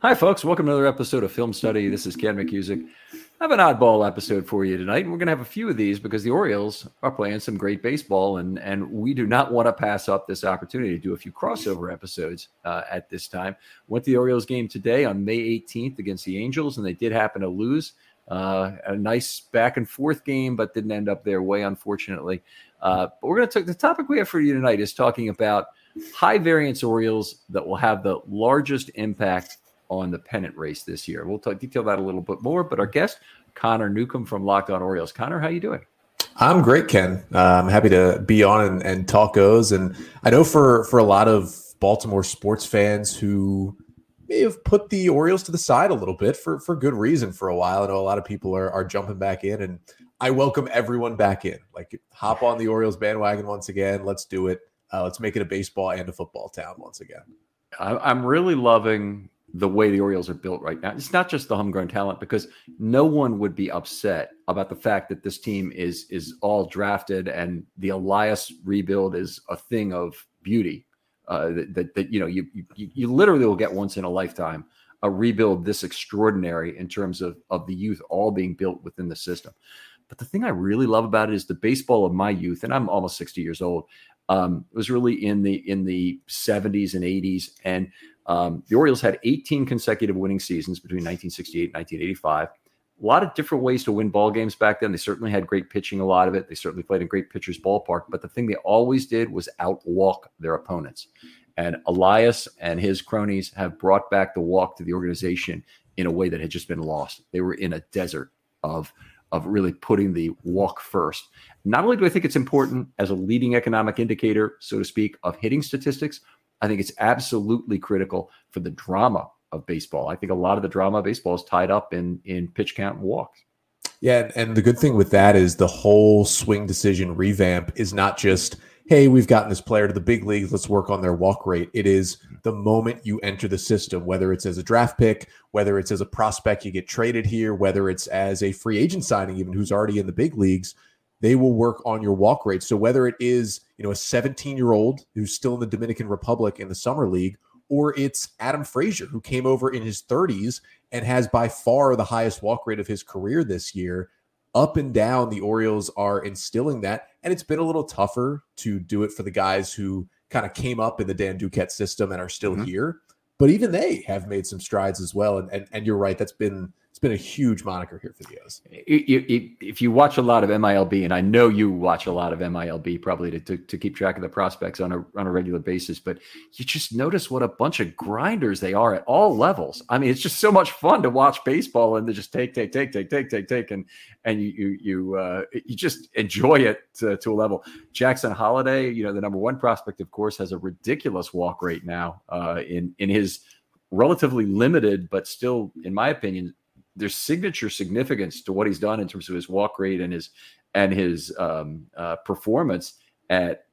Hi, folks. Welcome to another episode of Film Study. This is Ken McKusick. I have an oddball episode for you tonight, and we're going to have a few of these because the Orioles are playing some great baseball, and and we do not want to pass up this opportunity to do a few crossover episodes uh, at this time. Went to the Orioles game today on May 18th against the Angels, and they did happen to lose. Uh, a nice back and forth game, but didn't end up their way, unfortunately. Uh, but we're going to take the topic we have for you tonight is talking about high variance Orioles that will have the largest impact on the pennant race this year. We'll talk, detail that a little bit more. But our guest, Connor Newcomb from Locked On Orioles. Connor, how you doing? I'm great, Ken. Uh, I'm happy to be on and, and talk O's. And I know for for a lot of Baltimore sports fans who may have put the Orioles to the side a little bit for for good reason for a while. I know a lot of people are are jumping back in, and I welcome everyone back in. Like hop on the Orioles bandwagon once again. Let's do it. Uh, let's make it a baseball and a football town once again. I'm really loving the way the Orioles are built right now. It's not just the homegrown talent because no one would be upset about the fact that this team is is all drafted and the Elias rebuild is a thing of beauty. Uh, that, that, that you know you, you you literally will get once in a lifetime a rebuild this extraordinary in terms of of the youth all being built within the system. But the thing I really love about it is the baseball of my youth, and I'm almost 60 years old. Um, it was really in the in the 70s and 80s, and um, the Orioles had 18 consecutive winning seasons between 1968 and 1985. A lot of different ways to win ball games back then. They certainly had great pitching, a lot of it. They certainly played in great pitchers' ballpark. But the thing they always did was outwalk their opponents. And Elias and his cronies have brought back the walk to the organization in a way that had just been lost. They were in a desert of of really putting the walk first. Not only do I think it's important as a leading economic indicator, so to speak, of hitting statistics, I think it's absolutely critical for the drama of baseball. I think a lot of the drama of baseball is tied up in in pitch count and walks. Yeah, and the good thing with that is the whole swing decision revamp is not just hey, we've gotten this player to the big leagues, let's work on their walk rate. It is the moment you enter the system, whether it's as a draft pick, whether it's as a prospect you get traded here, whether it's as a free agent signing even who's already in the big leagues, they will work on your walk rate. So whether it is, you know, a 17-year-old who's still in the Dominican Republic in the summer league or it's Adam Frazier who came over in his 30s and has by far the highest walk rate of his career this year, up and down the Orioles are instilling that and it's been a little tougher to do it for the guys who kind of came up in the Dan Duquette system and are still mm-hmm. here. But even they have made some strides as well. And, and and you're right, that's been it's been a huge moniker here for the O's. If you watch a lot of MILB, and I know you watch a lot of MILB probably to, to, to, keep track of the prospects on a, on a regular basis, but you just notice what a bunch of grinders they are at all levels. I mean, it's just so much fun to watch baseball and to just take, take, take, take, take, take, take, and and you you you uh, you just enjoy it to, to, a level. Jackson Holliday, you know, the number one prospect, of course, has a ridiculous walk rate now uh, in in his relatively limited, but still, in my opinion, there's signature significance to what he's done in terms of his walk rate and his and his um, uh, performance at.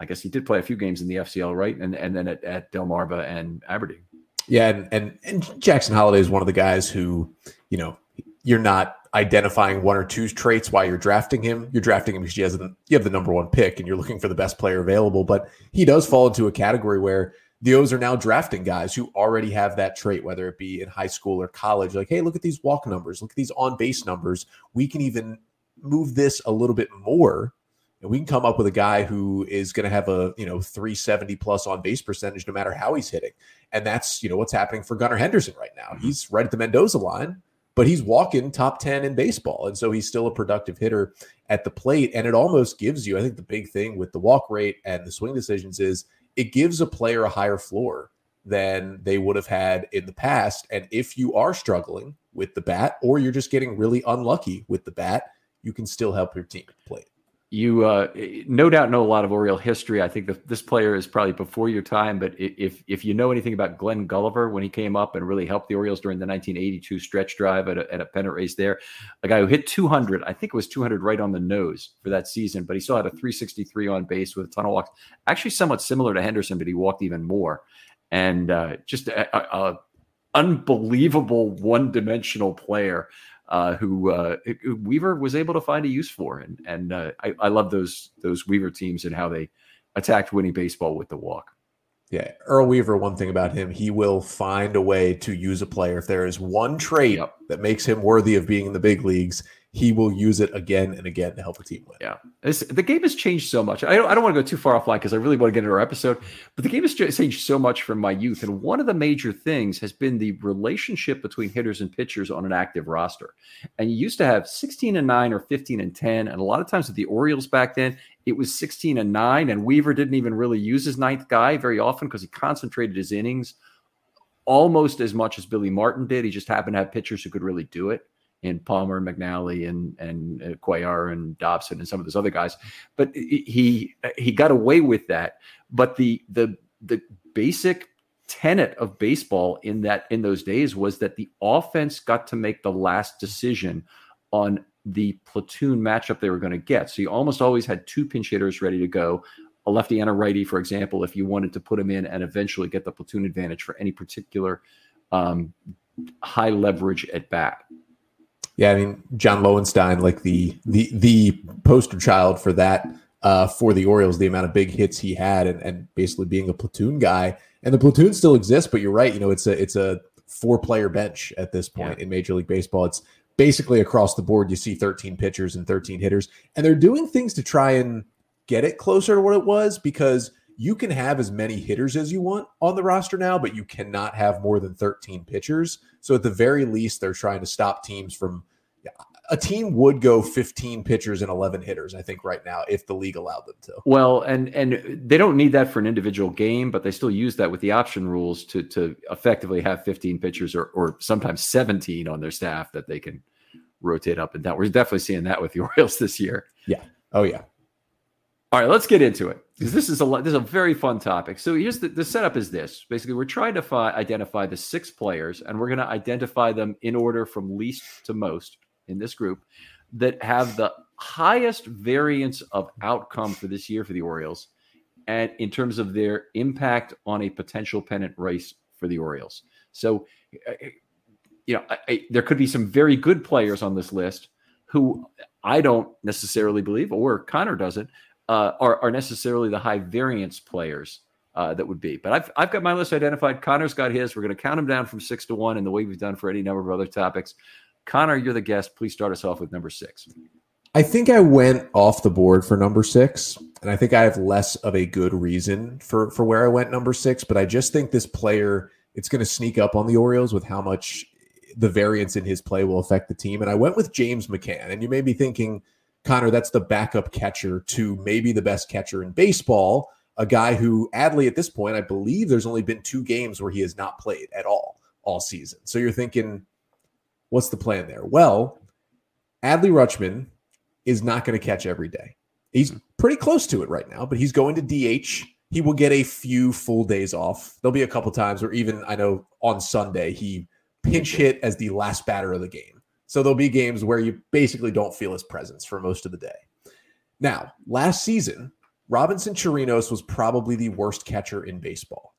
I guess he did play a few games in the FCL, right? And and then at, at Delmarva and Aberdeen. Yeah, and, and and Jackson Holliday is one of the guys who, you know, you're not identifying one or two traits while you're drafting him. You're drafting him because you, has the, you have the number one pick and you're looking for the best player available. But he does fall into a category where the O's are now drafting guys who already have that trait, whether it be in high school or college. Like, hey, look at these walk numbers, look at these on base numbers. We can even move this a little bit more. And we can come up with a guy who is going to have a, you know, 370 plus on base percentage no matter how he's hitting. And that's, you know, what's happening for Gunnar Henderson right now. Mm-hmm. He's right at the Mendoza line, but he's walking top 10 in baseball. And so he's still a productive hitter at the plate. And it almost gives you, I think the big thing with the walk rate and the swing decisions is it gives a player a higher floor than they would have had in the past. And if you are struggling with the bat, or you're just getting really unlucky with the bat, you can still help your team play you uh, no doubt know a lot of Oriole history. I think that this player is probably before your time, but if if you know anything about Glenn Gulliver when he came up and really helped the Orioles during the 1982 stretch drive at a, at a pennant race there, a guy who hit 200, I think it was 200 right on the nose for that season, but he still had a 363 on base with a ton of walks. Actually, somewhat similar to Henderson, but he walked even more, and uh, just a, a, a unbelievable one dimensional player uh, who, uh, who, Weaver was able to find a use for, and and uh, I, I love those those Weaver teams and how they attacked winning baseball with the walk. Yeah, Earl Weaver. One thing about him, he will find a way to use a player. If there is one trait yep. that makes him worthy of being in the big leagues, he will use it again and again to help the team win. Yeah. It's, the game has changed so much. I don't, I don't want to go too far offline because I really want to get into our episode, but the game has changed so much from my youth. And one of the major things has been the relationship between hitters and pitchers on an active roster. And you used to have 16 and 9 or 15 and 10. And a lot of times with the Orioles back then, it was 16 and 9. And Weaver didn't even really use his ninth guy very often because he concentrated his innings almost as much as Billy Martin did. He just happened to have pitchers who could really do it in Palmer, McNally, and and uh, Cuellar and Dobson and some of those other guys. But he he got away with that. But the the the basic tenet of baseball in that in those days was that the offense got to make the last decision on the platoon matchup they were going to get. So you almost always had two pinch hitters ready to go, a lefty and a righty, for example, if you wanted to put them in and eventually get the platoon advantage for any particular um, high leverage at bat. Yeah, I mean John Lowenstein, like the the the poster child for that uh, for the Orioles, the amount of big hits he had, and, and basically being a platoon guy. And the platoon still exists, but you're right. You know, it's a it's a four player bench at this point yeah. in Major League Baseball. It's basically across the board. You see 13 pitchers and 13 hitters, and they're doing things to try and get it closer to what it was because you can have as many hitters as you want on the roster now, but you cannot have more than 13 pitchers. So at the very least, they're trying to stop teams from. A team would go 15 pitchers and 11 hitters, I think, right now, if the league allowed them to. Well, and and they don't need that for an individual game, but they still use that with the option rules to to effectively have 15 pitchers or or sometimes 17 on their staff that they can rotate up and down. We're definitely seeing that with the Orioles this year. Yeah. Oh yeah. All right, let's get into it because this is a this is a very fun topic. So here's the, the setup is this: basically, we're trying to fi- identify the six players, and we're going to identify them in order from least to most in this group that have the highest variance of outcome for this year for the Orioles, and in terms of their impact on a potential pennant race for the Orioles. So, uh, you know, I, I, there could be some very good players on this list who I don't necessarily believe, or Connor doesn't, uh, are, are necessarily the high variance players uh, that would be. But I've, I've got my list identified. Connor's got his. We're going to count them down from six to one in the way we've done for any number of other topics. Connor, you're the guest. Please start us off with number six. I think I went off the board for number six, and I think I have less of a good reason for for where I went number six. But I just think this player it's going to sneak up on the Orioles with how much the variance in his play will affect the team. And I went with James McCann, and you may be thinking Connor, that's the backup catcher to maybe the best catcher in baseball, a guy who, Adley, at this point, I believe there's only been two games where he has not played at all all season. So you're thinking, what's the plan there? Well, Adley Rutschman is not going to catch every day. He's hmm. pretty close to it right now, but he's going to DH. He will get a few full days off. There'll be a couple times where even I know on Sunday he pinch hit as the last batter of the game. So there'll be games where you basically don't feel his presence for most of the day. Now, last season, Robinson Chirinos was probably the worst catcher in baseball.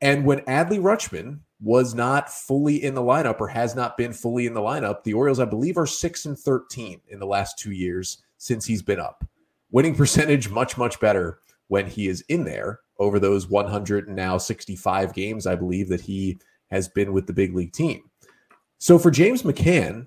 And when Adley Rutschman was not fully in the lineup or has not been fully in the lineup, the Orioles, I believe, are 6 and 13 in the last two years since he's been up. Winning percentage much, much better when he is in there over those 100 and now 65 games, I believe, that he has been with the big league team. So for James McCann,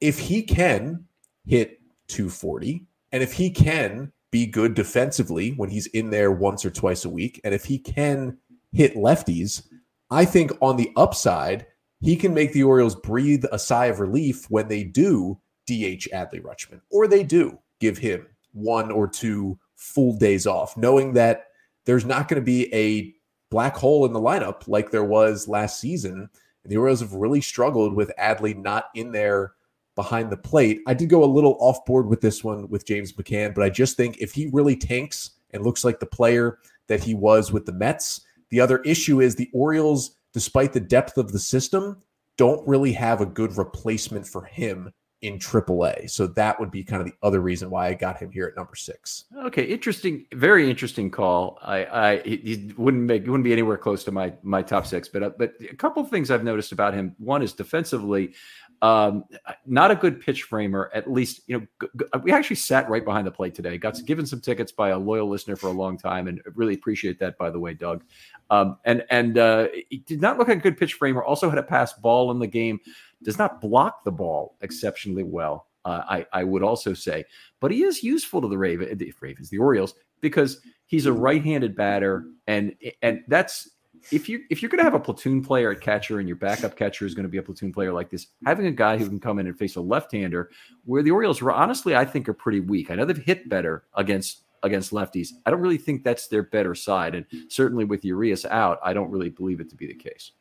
if he can hit 240 and if he can be good defensively when he's in there once or twice a week, and if he can hit lefties, I think on the upside, he can make the Orioles breathe a sigh of relief when they do DH Adley Rutschman, or they do give him one or two full days off, knowing that there's not going to be a black hole in the lineup like there was last season And the Orioles have really struggled with Adley not in there behind the plate. I did go a little off board with this one with James McCann, but I just think if he really tanks and looks like the player that he was with the Mets, the other issue is the Orioles, despite the depth of the system, don't really have a good replacement for him in AAA. So that would be kind of the other reason why I got him here at number six. Okay, interesting, very interesting call. I, I he wouldn't make wouldn't be anywhere close to my my top six, but uh, but a couple of things I've noticed about him. One is defensively, um, not a good pitch framer. At least you know g- g- we actually sat right behind the plate today. Got given some tickets by a loyal listener for a long time, and really appreciate that. By the way, Doug, um, and and uh, he did not look like a good pitch framer. Also had a pass ball in the game does not block the ball exceptionally well. Uh, I, I would also say, but he is useful to the Raven, the Ravens, the Orioles, because he's a right-handed batter, and and that's if you if you're going to have a platoon player at catcher and your backup catcher is going to be a platoon player like this, having a guy who can come in and face a left-hander, where the Orioles honestly I think are pretty weak. I know they've hit better against against lefties. I don't really think that's their better side, and certainly with Urias out, I don't really believe it to be the case.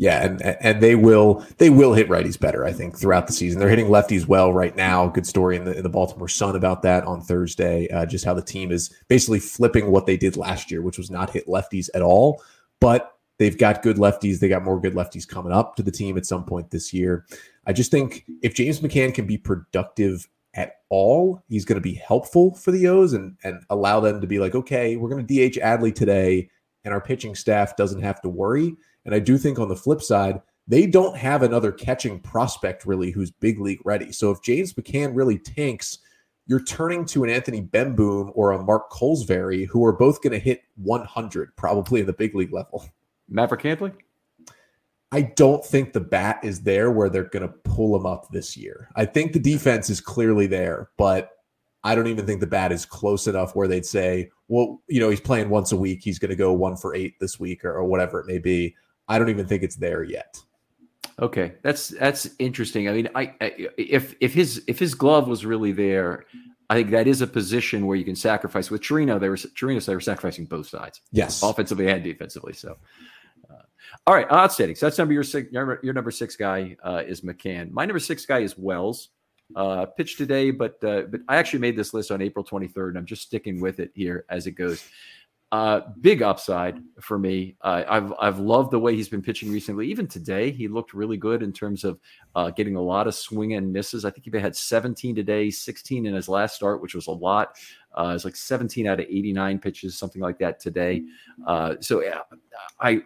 Yeah, and and they will they will hit righties better. I think throughout the season they're hitting lefties well right now. Good story in the in the Baltimore Sun about that on Thursday. Uh, just how the team is basically flipping what they did last year, which was not hit lefties at all. But they've got good lefties. They got more good lefties coming up to the team at some point this year. I just think if James McCann can be productive at all, he's going to be helpful for the O's and and allow them to be like, okay, we're going to DH Adley today, and our pitching staff doesn't have to worry. And I do think on the flip side, they don't have another catching prospect really who's big league ready. So if James McCann really tanks, you're turning to an Anthony Bemboom or a Mark Kolozsvary, who are both going to hit 100 probably in the big league level. Maverick Handley? I don't think the bat is there where they're going to pull him up this year. I think the defense is clearly there, but I don't even think the bat is close enough where they'd say, well, you know, he's playing once a week. He's going to go one for eight this week or, or whatever it may be. I don't even think it's there yet. Okay, that's that's interesting. I mean, I, I, if if his if his glove was really there, I think that is a position where you can sacrifice. With Chirino, they were Chirino, they were sacrificing both sides, yes, offensively and defensively. So, uh, all right, outstanding. So that's number your six. Your, your number six guy uh, is McCann. My number six guy is Wells. Uh, pitched today, but uh, but I actually made this list on April 23rd, and I'm just sticking with it here as it goes. Uh, big upside for me. Uh, I've I've loved the way he's been pitching recently. Even today, he looked really good in terms of uh, getting a lot of swing and misses. I think he had 17 today, 16 in his last start, which was a lot. Uh, it's like 17 out of 89 pitches, something like that today. Uh, so I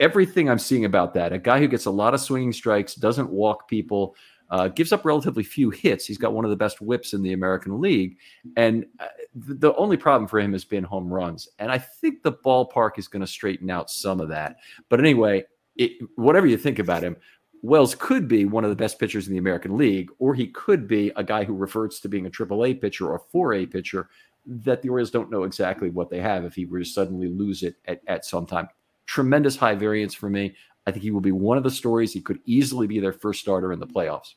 everything I'm seeing about that, a guy who gets a lot of swinging strikes, doesn't walk people. Uh, gives up relatively few hits. He's got one of the best WHIPs in the American League. And uh, the only problem for him has been home runs. And I think the ballpark is going to straighten out some of that. But anyway, it, whatever you think about him, Wells could be one of the best pitchers in the American League, or he could be a guy who reverts to being a AAA pitcher or 4A pitcher that the Orioles don't know exactly what they have if he were to suddenly lose it at, at some time. Tremendous high variance for me. I think he will be one of the stories. He could easily be their first starter in the playoffs.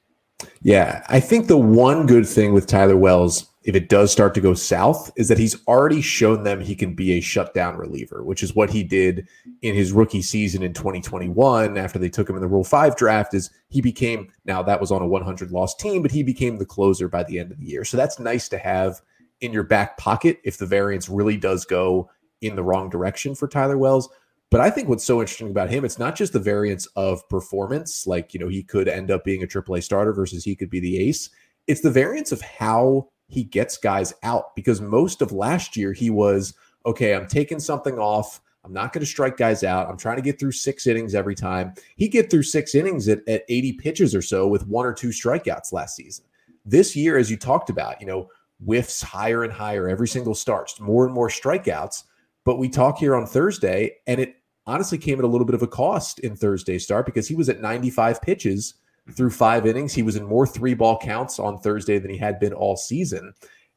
Yeah, I think the one good thing with Tyler Wells, if it does start to go south, is that he's already shown them he can be a shutdown reliever, which is what he did in his rookie season in 2021 after they took him in the Rule 5 draft is he became now that was on a 100 loss team, but he became the closer by the end of the year. So that's nice to have in your back pocket if the variance really does go in the wrong direction for Tyler Wells. But I think what's so interesting about him, it's not just the variance of performance, like, you know, he could end up being a AAA starter versus he could be the ace. It's the variance of how he gets guys out because most of last year he was, okay, I'm taking something off. I'm not going to strike guys out. I'm trying to get through six innings every time. He get through six innings at, at 80 pitches or so with one or two strikeouts last season. This year, as you talked about, you know, whiffs higher and higher every single start, more and more strikeouts. But we talk here on Thursday, and it honestly came at a little bit of a cost in Thursday's start because he was at 95 pitches through five innings. He was in more three ball counts on Thursday than he had been all season.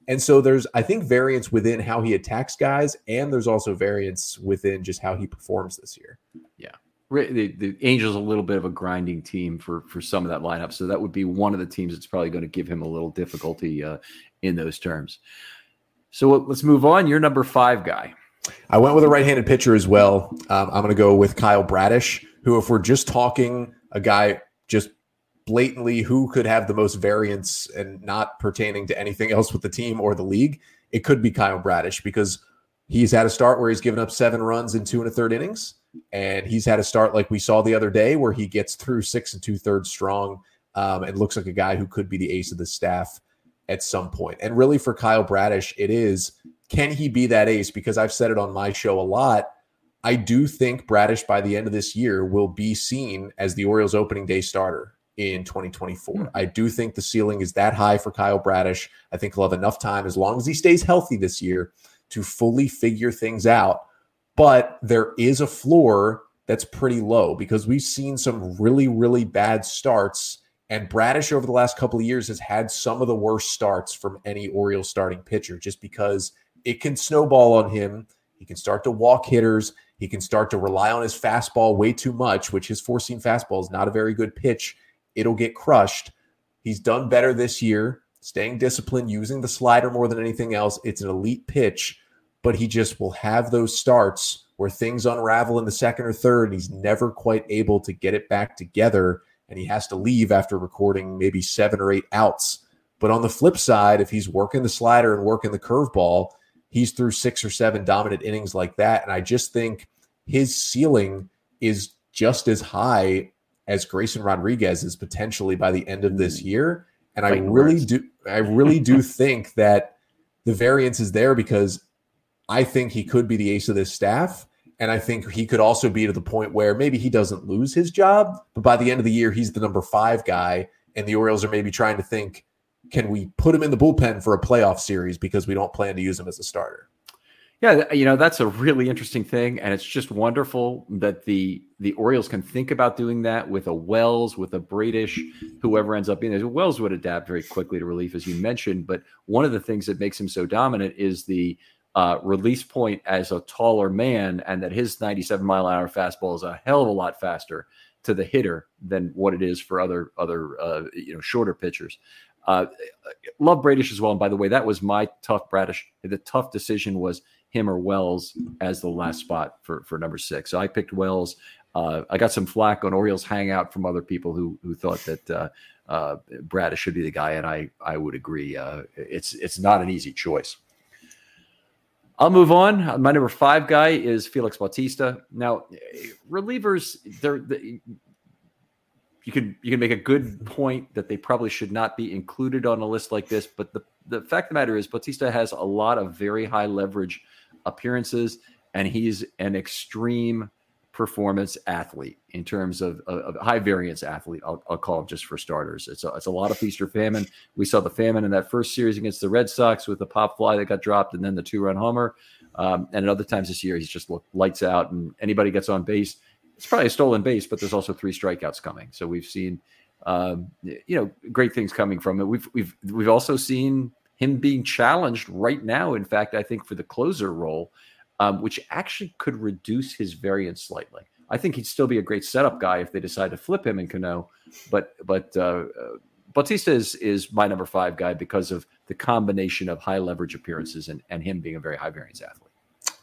And so there's, I think, variance within how he attacks guys, and there's also variance within just how he performs this year. Yeah. The, the Angels a little bit of a grinding team for for some of that lineup, so that would be one of the teams that's probably going to give him a little difficulty uh, in those terms. So let's move on. Your number five guy. I went with a right-handed pitcher as well. Um, I'm going to go with Kyle Bradish, who, if we're just talking a guy just blatantly who could have the most variance and not pertaining to anything else with the team or the league, it could be Kyle Bradish because he's had a start where he's given up seven runs in two and a third innings. And he's had a start like we saw the other day where he gets through six and two thirds strong um, and looks like a guy who could be the ace of the staff at some point. And really for Kyle Bradish, it is can he be that ace? Because I've said it on my show a lot. I do think Bradish by the end of this year will be seen as the Orioles opening day starter in 2024. Mm. I do think the ceiling is that high for Kyle Bradish. I think he'll have enough time as long as he stays healthy this year to fully figure things out. But there is a floor that's pretty low because we've seen some really, really bad starts. And Bradish over the last couple of years has had some of the worst starts from any Orioles starting pitcher just because it can snowball on him. He can start to walk hitters. He can start to rely on his fastball way too much, which his four seam fastball is not a very good pitch it'll get crushed. He's done better this year, staying disciplined, using the slider more than anything else. It's an elite pitch, but he just will have those starts where things unravel in the second or third, and he's never quite able to get it back together. And he has to leave after recording maybe seven or eight outs. But on the flip side, if he's working the slider and working the curveball, he's through six or seven dominant innings like that. And I just think his ceiling is just as high as Grayson Rodriguez is potentially by the end of this mm. year. And I really do I really do think that the variance is there because I think he could be the ace of this staff. And I think he could also be to the point where maybe he doesn't lose his job, but by the end of the year, he's the number five guy. And the Orioles are maybe trying to think, can we put him in the bullpen for a playoff series because we don't plan to use him as a starter? Yeah, you know that's a really interesting thing, and it's just wonderful that the the Orioles can think about doing that with a Wells, with a Bradish, whoever ends up being there. Wells would adapt very quickly to relief, as you mentioned. But one of the things that makes him so dominant is the uh, release point as a taller man, and that his 97 mile an hour fastball is a hell of a lot faster to the hitter than what it is for other other uh, you know shorter pitchers. Uh, love Bradish as well. And by the way, that was my tough Bradish. The tough decision was him or Wells as the last spot for for number six. So I picked Wells. Uh, I got some flack on Orioles Hangout from other people who who thought that uh, uh, Bradish should be the guy, and I I would agree. Uh, it's it's not an easy choice. I'll move on. My number five guy is Felix Bautista. Now, relievers, they're, they, you can you can make a good point that they probably should not be included on a list like this. But the the fact of the matter is, Bautista has a lot of very high leverage appearances, and he's an extreme performance athlete in terms of, of, high variance athlete. I'll, I'll, call him just for starters. It's a, it's a lot of feast or famine. We saw the famine in that first series against the Red Sox with the pop fly that got dropped and then the two run homer. Um, and at other times this year, he's just looked lights out. And anybody gets on base, it's probably a stolen base, but there's also three strikeouts coming. So we've seen, um, you know, great things coming from it. We've we've we've also seen him being challenged right now. In fact, I think for the closer role, um, which actually could reduce his variance slightly. I think he'd still be a great setup guy if they decide to flip him in Cano, but but uh, uh, Bautista is is my number five guy because of the combination of high leverage appearances and and him being a very high variance athlete.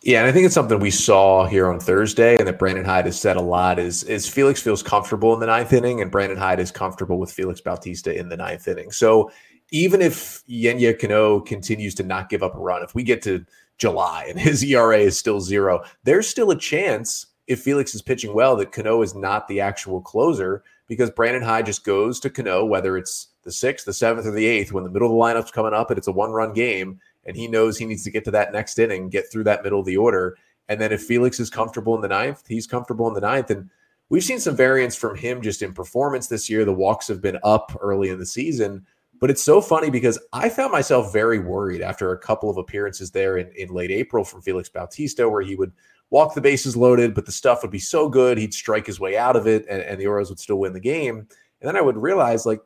Yeah, and I think it's something we saw here on Thursday, and that Brandon Hyde has said a lot. Is is Felix feels comfortable in the ninth inning, and Brandon Hyde is comfortable with Felix Bautista in the ninth inning. So even if Yennier Cano continues to not give up a run, if we get to July and his ERA is still zero, there's still a chance if Felix is pitching well that Cano is not the actual closer because Brandon Hyde just goes to Cano, whether it's the sixth, the seventh, or the eighth, when the middle of the lineup's coming up and it's a one run game, and he knows he needs to get to that next inning, get through that middle of the order. And then if Felix is comfortable in the ninth, he's comfortable in the ninth. And we've seen some variance from him just in performance this year. The walks have been up early in the season. But it's so funny because I found myself very worried after a couple of appearances there in, in late April from Felix Bautista, where he would walk the bases loaded, but the stuff would be so good, he'd strike his way out of it, and, and the Orioles would still win the game. And then I would realize, like,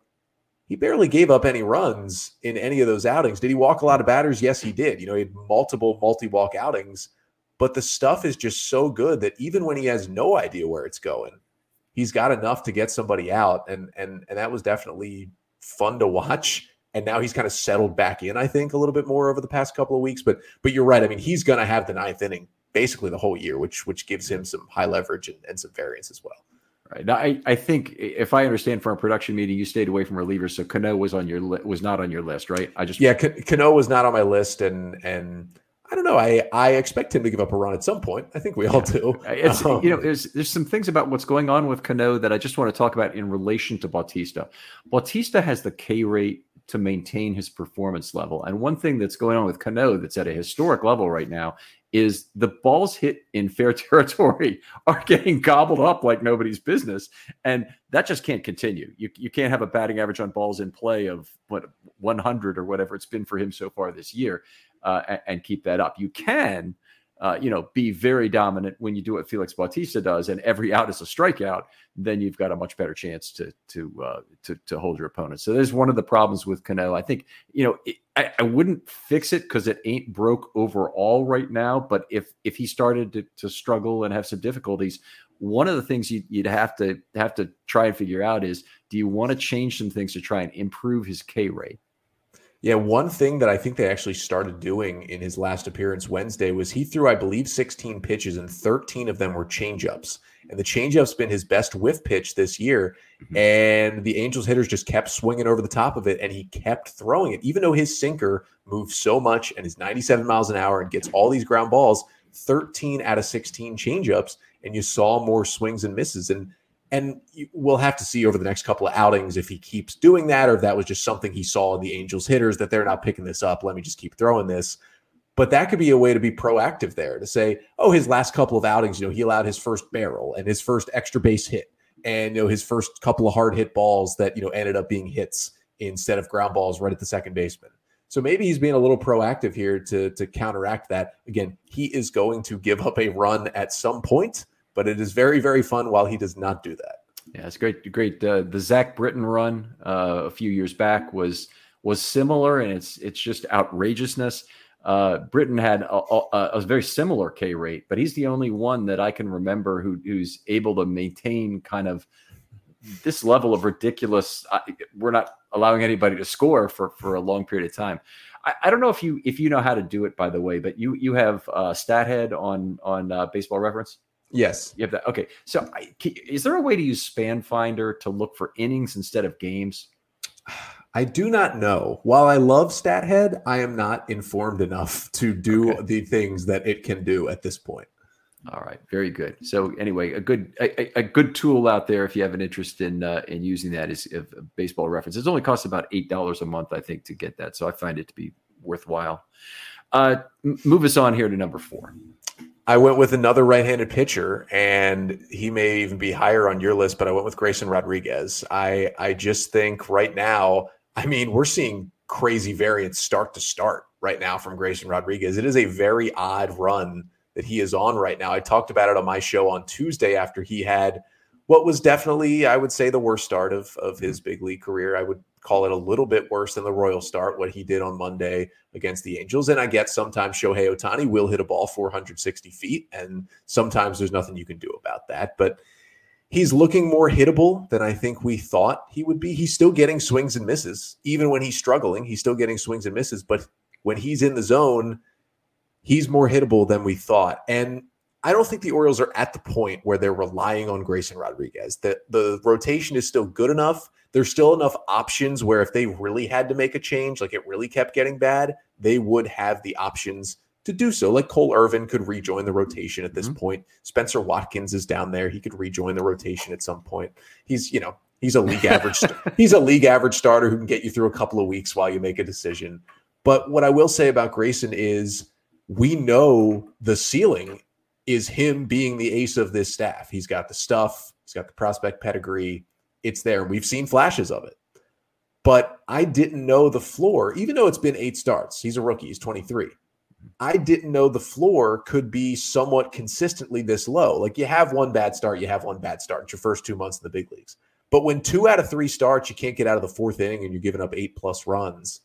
he barely gave up any runs in any of those outings. Did he walk a lot of batters? Yes, he did. You know, he had multiple multi walk outings, but the stuff is just so good that even when he has no idea where it's going, he's got enough to get somebody out. And and and that was definitely fun to watch. And now he's kind of settled back in, I think, a little bit more over the past couple of weeks. But but you're right. I mean, he's going to have the ninth inning basically the whole year, which which gives him some high leverage and, and some variance as well. Right. Now, I, I think if I understand from our production meeting, you stayed away from relievers, so Cano was on your li- was not on your list, right? I just yeah, Cano was not on my list, and and I don't know. I I expect him to give up a run at some point. I think we all do. It's um, you know, there's there's some things about what's going on with Cano that I just want to talk about in relation to Bautista. Bautista has the K rate to maintain his performance level, and one thing that's going on with Cano that's at a historic level right now is the balls hit in fair territory are getting gobbled up like nobody's business. And that just can't continue. You, you can't have a batting average on balls in play of what 100 or whatever it's been for him so far this year uh, and, keep that up. You can uh, you know, be very dominant when you do what Felix Bautista does, and every out is a strikeout, then you've got a much better chance to to uh, to, to hold your opponent. So there's one of the problems with Cano. I think you know it, I, I, wouldn't fix it because it ain't broke overall right now. But if if he started to, to struggle and have some difficulties, one of the things you'd, you'd have to have to try and figure out is do you want to change some things to try and improve his K rate? Yeah, one thing that I think they actually started doing in his last appearance Wednesday was he threw, I believe, 16 pitches and 13 of them were changeups. And the changeup's been his best whiff pitch this year. Mm-hmm. And the Angels hitters just kept swinging over the top of it and he kept throwing it. Even though his sinker moves so much and is 97 miles an hour and gets all these ground balls, 13 out of 16 changeups. And you saw more swings and misses. And and we'll have to see over the next couple of outings if he keeps doing that or if that was just something he saw in the Angels hitters that they're not picking this up. Let me just keep throwing this. But that could be a way to be proactive there to say, oh, his last couple of outings, you know, he allowed his first barrel and his first extra base hit and, you know, his first couple of hard hit balls that, you know, ended up being hits instead of ground balls right at the second baseman. So maybe he's being a little proactive here to, to counteract that. Again, he is going to give up a run at some point but it is very, very fun while he does not do that. Yeah, it's great. Great. Uh, the Zach Britton run uh, a few years back was was similar, and it's it's just outrageousness. Uh, Britton had a, a, a, very similar K rate, but he's the only one that I can remember who, who's able to maintain kind of this level of ridiculous. we're not allowing anybody to score for for a long period of time. I, I, don't know if you if you know how to do it, by the way, but you you have uh, Stathead on on uh, Baseball Reference. Yes. You have that. Okay. So is there a way to use Span Finder to look for innings instead of games? I do not know. While I love StatHead, I am not informed enough to do okay. the things that it can do at this point. All right, very good. So anyway, a good a, a good tool out there if you have an interest in uh, in using that is a baseball reference. It only costs about eight dollars a month, I think, to get that. So I find it to be worthwhile. Uh, move us on here to number four. I went with another right-handed pitcher, and he may even be higher on your list, but I went with Grayson Rodriguez. I I just think right now, I mean, we're seeing crazy variance start to start right now from Grayson Rodriguez. It is a very odd run that he is on right now. I talked about it on my show on Tuesday after he had what was definitely, I would say, the worst start of of his mm-hmm. big league career. I would call it a little bit worse than the Royal start, what he did on Monday against the Angels. And I get sometimes Shohei Ohtani will hit a ball 460 feet, and sometimes there's nothing you can do about that. But he's looking more hittable than I think we thought he would be. He's still getting swings and misses. Even when he's struggling, he's still getting swings and misses. But when he's in the zone, he's more hittable than we thought. And I don't think the Orioles are at the point where they're relying on Grayson Rodriguez. That the rotation is still good enough there's still enough options where if they really had to make a change, like it really kept getting bad, they would have the options to do so. Like Cole Irvin could rejoin the rotation at this mm-hmm. point. Spencer Watkins is down there. He could rejoin the rotation at some point. He's, you know, he's a league average he's a league average starter who can get you through a couple of weeks while you make a decision. But what I will say about Grayson is we know the ceiling is him being the ace of this staff. He's got the stuff, he's got the prospect pedigree it's there. We've seen flashes of it. But I didn't know the floor, even though it's been eight starts. He's a rookie, he's 23. I didn't know the floor could be somewhat consistently this low. Like you have one bad start, you have one bad start. It's your first two months in the big leagues. But when two out of three starts, you can't get out of the fourth inning and you're giving up eight plus runs,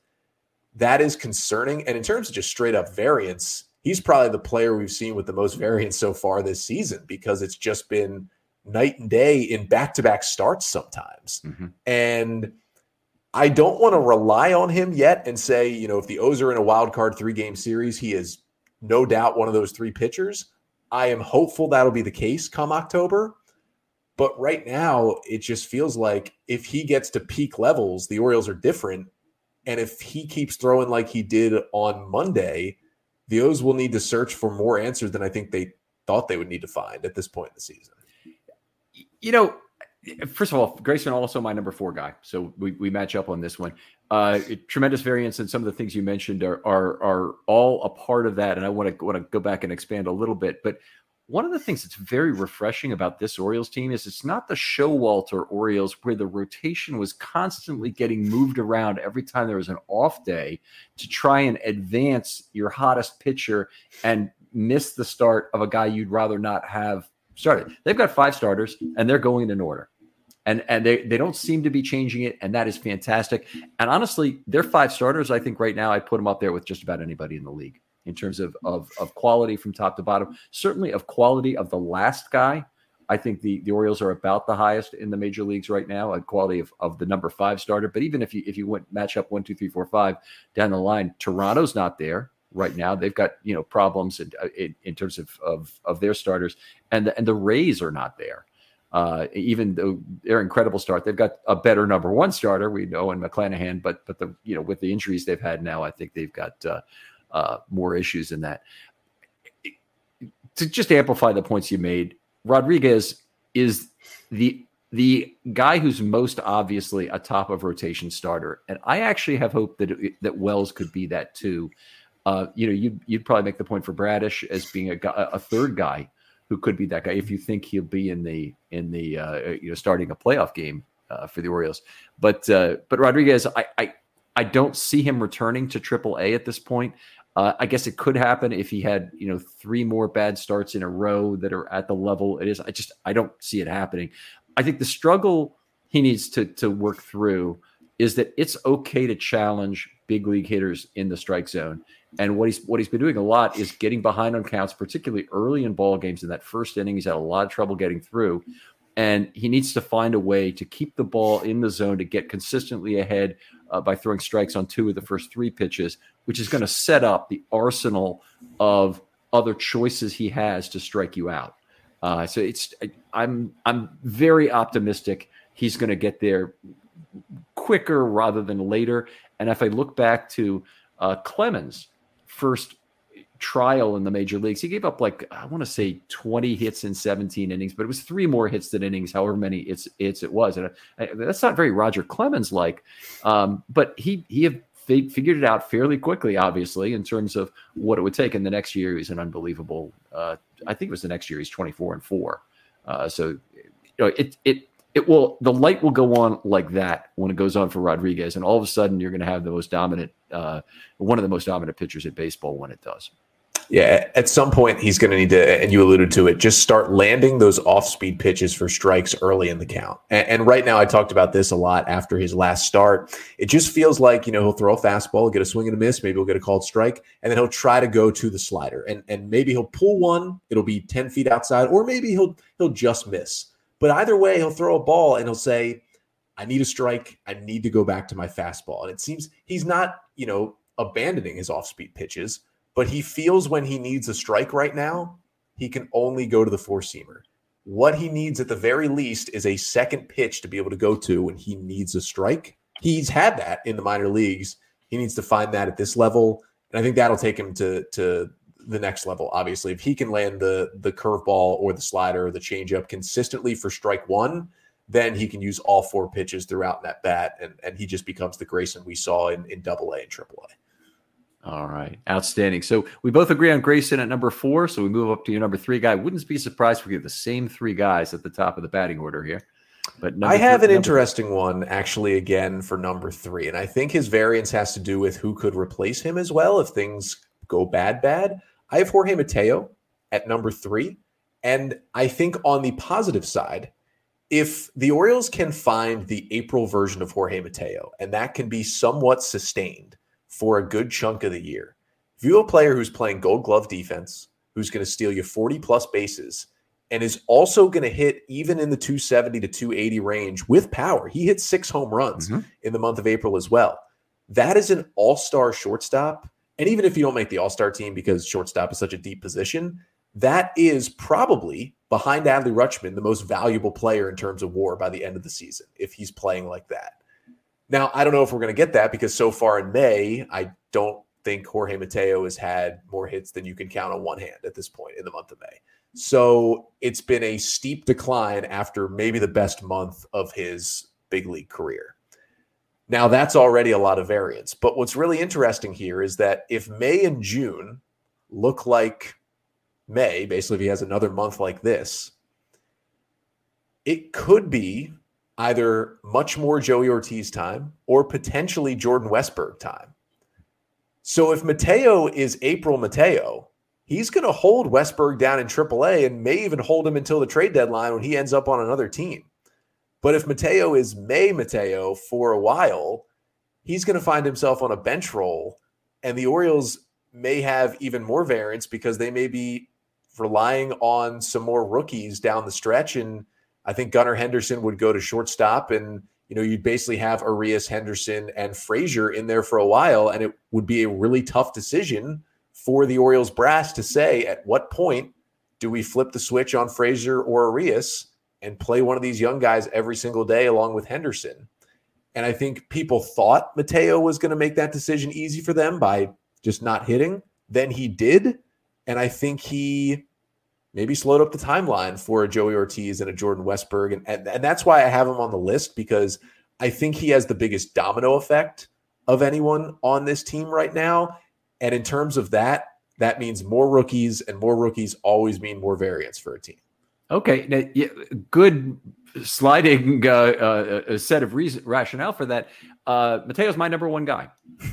that is concerning. And in terms of just straight up variance, he's probably the player we've seen with the most variance so far this season because it's just been night and day in back to back starts sometimes. Mm-hmm. And I don't want to rely on him yet and say, you know, if the O's are in a wild card three game series, he is no doubt one of those three pitchers. I am hopeful that'll be the case come October. But right now, it just feels like if he gets to peak levels, the Orioles are different. And if he keeps throwing like he did on Monday, the O's will need to search for more answers than I think they thought they would need to find at this point in the season. You know, first of all, Grayson also my number four guy, so we, we match up on this one. Uh, tremendous variance, and some of the things you mentioned are are are all a part of that. And I want to want to go back and expand a little bit. But one of the things that's very refreshing about this Orioles team is it's not the Showalter Orioles where the rotation was constantly getting moved around every time there was an off day to try and advance your hottest pitcher and miss the start of a guy you'd rather not have started. They've got five starters and they're going in order. And, and they, they don't seem to be changing it, and that is fantastic. And honestly, their five starters, I think right now I'd put them up there with just about anybody in the league in terms of, of, of quality from top to bottom. Certainly of quality of the last guy. I think the, the Orioles are about the highest in the major leagues right now at quality of, of the number five starter. But even if you if you went match up one, two, three, four, five down the line, Toronto's not there right now. They've got you know problems in, in, in terms of, of of their starters, and the, and the Rays are not there. Uh, even though they're incredible start, they've got a better number one starter. We know in McClanahan, but but the you know with the injuries they've had now, I think they've got uh, uh, more issues in that. To just amplify the points you made, Rodriguez is the the guy who's most obviously a top of rotation starter, and I actually have hope that that Wells could be that too. Uh, you know, you'd, you'd probably make the point for Bradish as being a, a third guy who could be that guy if you think he'll be in the in the uh, you know starting a playoff game uh, for the Orioles. But uh, but Rodriguez, I, I I don't see him returning to Triple A at this point. Uh, I guess it could happen if he had, you know, three more bad starts in a row that are at the level it is. I just I don't see it happening. I think the struggle he needs to to work through is that it's okay to challenge big league hitters in the strike zone. And what he's what he's been doing a lot is getting behind on counts, particularly early in ball games. In that first inning, he's had a lot of trouble getting through, and he needs to find a way to keep the ball in the zone to get consistently ahead uh, by throwing strikes on two of the first three pitches, which is going to set up the arsenal of other choices he has to strike you out. Uh, so it's I'm I'm very optimistic he's going to get there quicker rather than later. And if I look back to uh, Clemens' first trial in the major leagues, he gave up like I want to say 20 hits in 17 innings, but it was three more hits than innings, however many it's hits it was. And I, that's not very Roger Clemens like, um, but he he figured it out fairly quickly, obviously, in terms of what it would take. And the next year, he's an unbelievable. Uh, I think it was the next year. He's 24 and four. Uh, so you know it it it will the light will go on like that when it goes on for Rodriguez, and all of a sudden you're going to have the most dominant, uh, one of the most dominant pitchers in baseball when it does. Yeah, at some point he's going to need to, and you alluded to it, just start landing those off-speed pitches for strikes early in the count. And, and, right now, I talked about this a lot after his last start. It just feels like you know he'll throw a fastball, get a swing and a miss, maybe he'll get a called strike, and then he'll try to go to the slider, and and maybe he'll pull one, it'll be ten feet outside, or maybe he'll he'll just miss. But either way, he'll throw a ball and he'll say, I need a strike. I need to go back to my fastball. And it seems he's not, you know, abandoning his off speed pitches, but he feels when he needs a strike right now, he can only go to the four seamer. What he needs at the very least is a second pitch to be able to go to when he needs a strike. He's had that in the minor leagues. He needs to find that at this level. And I think that'll take him to, to the next level. Obviously, if he can land the the curveball or the slider or the changeup consistently for strike one, then he can use all four pitches throughout that bat, and and he just becomes the Grayson we saw in in Double A and Triple A. All right, outstanding. So we both agree on Grayson at number four. So we move up to your number three guy. Wouldn't be surprised if we get the same three guys at the top of the batting order here. But I have an interesting one actually again for number three, and I think his variance has to do with who could replace him as well if things go bad, bad. I have Jorge Mateo at number three. And I think on the positive side, if the Orioles can find the April version of Jorge Mateo, and that can be somewhat sustained for a good chunk of the year, if you have a player who's playing gold glove defense, who's going to steal you 40 plus bases, and is also going to hit even in the 270 to 280 range with power, he hit six home runs mm-hmm. in the month of April as well. That is an all star shortstop and even if you don't make the All Star team because shortstop is such a deep position, that is probably behind Adley Rutschman the most valuable player in terms of war by the end of the season if he's playing like that. Now, I don't know if we're going to get that because so far in May, I don't think Jorge Mateo has had more hits than you can count on one hand at this point in the month of May. So it's been a steep decline after maybe the best month of his big league career. Now, that's already a lot of variance. But what's really interesting here is that if May and June look like May, basically, if he has another month like this, it could be either much more Joey Ortiz time or potentially Jordan Westburg time. So if Mateo is April Mateo, he's going to hold Westburg down in AAA and may even hold him until the trade deadline when he ends up on another team. But if Mateo is May Mateo for a while, he's going to find himself on a bench role, and the Orioles may have even more variance because they may be relying on some more rookies down the stretch and I think Gunnar Henderson would go to shortstop, and you know you'd basically have Urias, Henderson, and Frazier in there for a while, and it would be a really tough decision for the Orioles brass to say at what point do we flip the switch on Frazier or Urias and play one of these young guys every single day along with Henderson. And I think people thought Mateo was going to make that decision easy for them by just not hitting. Then he did. And I think he maybe slowed up the timeline for a Joey Ortiz and a Jordan Westburg. And, and, and that's why I have him on the list because I think he has the biggest domino effect of anyone on this team right now. And in terms of that, that means more rookies, and more rookies always mean more variance for a team. Okay, now, yeah, good sliding uh, uh, set of reason rationale for that. Uh, Mateo's my number one guy,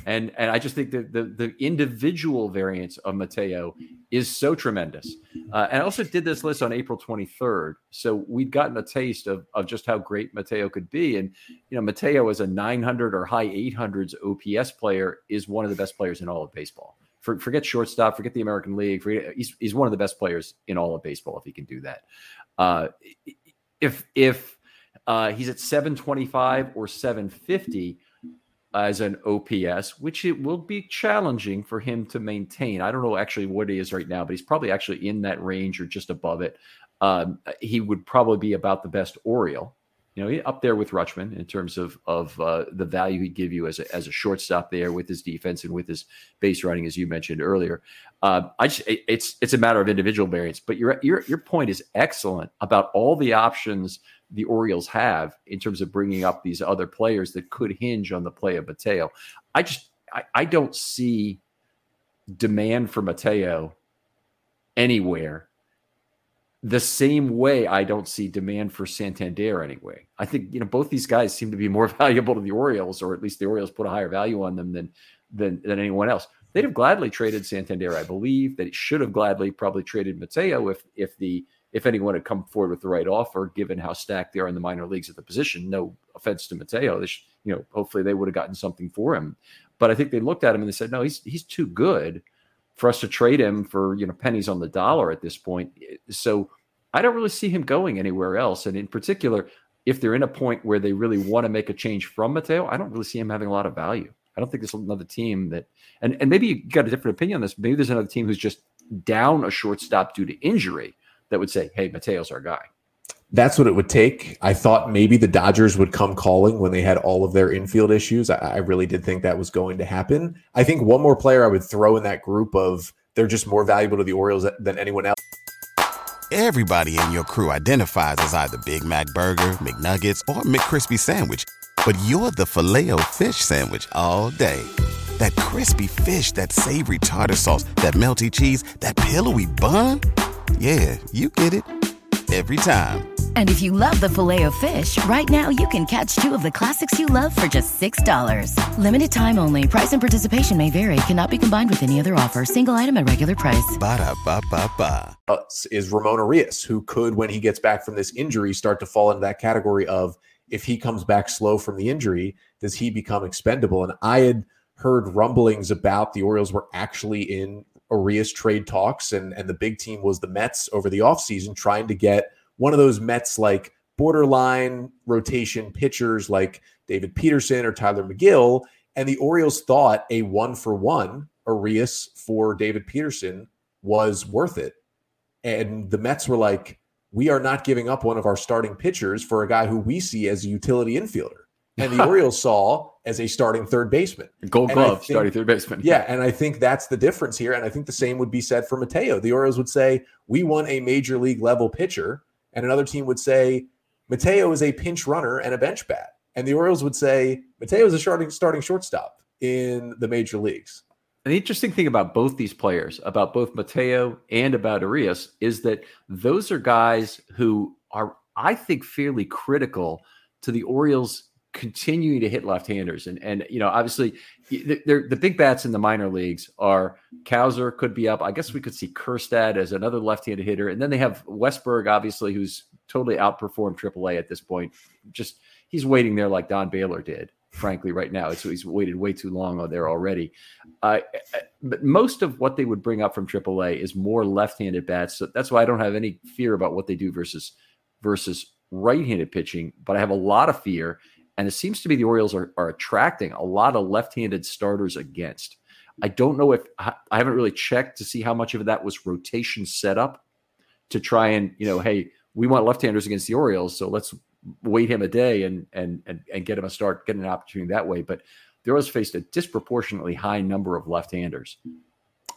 and and I just think that the the individual variance of Mateo is so tremendous. Uh, and I also did this list on April 23rd, so we'd gotten a taste of of just how great Mateo could be. And you know, Mateo as a 900 or high 800s OPS player is one of the best players in all of baseball. For, forget shortstop, forget the American League. Forget, he's he's one of the best players in all of baseball if he can do that. Uh, if if uh, he's at 725 or 750 as an OPS, which it will be challenging for him to maintain. I don't know actually what he is right now, but he's probably actually in that range or just above it. Um, he would probably be about the best Oriole you know, up there with Rutschman in terms of of uh, the value he'd give you as a, as a shortstop there with his defense and with his base running, as you mentioned earlier. Uh, I just it's it's a matter of individual variance, but your your your point is excellent about all the options the Orioles have in terms of bringing up these other players that could hinge on the play of Mateo. I just I, I don't see demand for Mateo anywhere the same way I don't see demand for Santander anyway. I think you know both these guys seem to be more valuable to the Orioles, or at least the Orioles put a higher value on them than than than anyone else. They'd have gladly traded Santander, I believe. That should have gladly probably traded Mateo if if the if anyone had come forward with the right offer, given how stacked they are in the minor leagues at the position. No offense to Mateo, they should, you know, hopefully they would have gotten something for him. But I think they looked at him and they said, no, he's he's too good for us to trade him for you know pennies on the dollar at this point. So I don't really see him going anywhere else. And in particular, if they're in a point where they really want to make a change from Mateo, I don't really see him having a lot of value. I don't think there's another team that, and and maybe you got a different opinion on this. Maybe there's another team who's just down a shortstop due to injury that would say, "Hey, Mateo's our guy." That's what it would take. I thought maybe the Dodgers would come calling when they had all of their infield issues. I, I really did think that was going to happen. I think one more player I would throw in that group of they're just more valuable to the Orioles than anyone else. Everybody in your crew identifies as either Big Mac Burger, McNuggets, or McCrispy Sandwich, but you're the filet fish Sandwich all day. That crispy fish, that savory tartar sauce, that melty cheese, that pillowy bun. Yeah, you get it every time. And if you love the filet of fish, right now you can catch two of the classics you love for just $6. Limited time only. Price and participation may vary. Cannot be combined with any other offer. Single item at regular price. Ba da ba ba ba. Is Ramon Urias, who could, when he gets back from this injury, start to fall into that category of if he comes back slow from the injury, does he become expendable? And I had heard rumblings about the Orioles were actually in Urias trade talks, and, and the big team was the Mets over the offseason trying to get – one of those Mets like borderline rotation pitchers like David Peterson or Tylor Megill. And the Orioles thought a one for one Urias for David Peterson was worth it. And the Mets were like, we are not giving up one of our starting pitchers for a guy who we see as a utility infielder. And the Orioles saw as a starting third baseman. Gold And glove, think- starting third baseman. Yeah, and I think that's the difference here. And I think the same would be said for Mateo. The Orioles would say, We want a major league level pitcher. And another team would say, Mateo is a pinch runner and a bench bat. And the Orioles would say, Mateo is a starting starting shortstop in the major leagues. The interesting thing about both these players, about both Mateo and about Urias, is that those are guys who are, I think, fairly critical to the Orioles continuing to hit left-handers. And and you know, obviously, they're, the big bats in the minor leagues are Cowser could be up. I guess we could see Kjerstad as another left-handed hitter, and then they have Westburg, obviously, who's totally outperformed AAA at this point. Just he's waiting there like Don Baylor did frankly, right now. So he's waited way too long on there already. Uh, but most of what they would bring up from AAA is more left-handed bats. So that's why I don't have any fear about what they do versus versus right-handed pitching. But I have a lot of fear, and it seems to be the Orioles are, are attracting a lot of left-handed starters against. I don't know if I haven't really checked to see how much of that was rotation setup to try and you know, hey, we want left-handers against the Orioles, so let's wait him a day and and and, and get him a start, get an opportunity that way. But the Orioles faced a disproportionately high number of left-handers.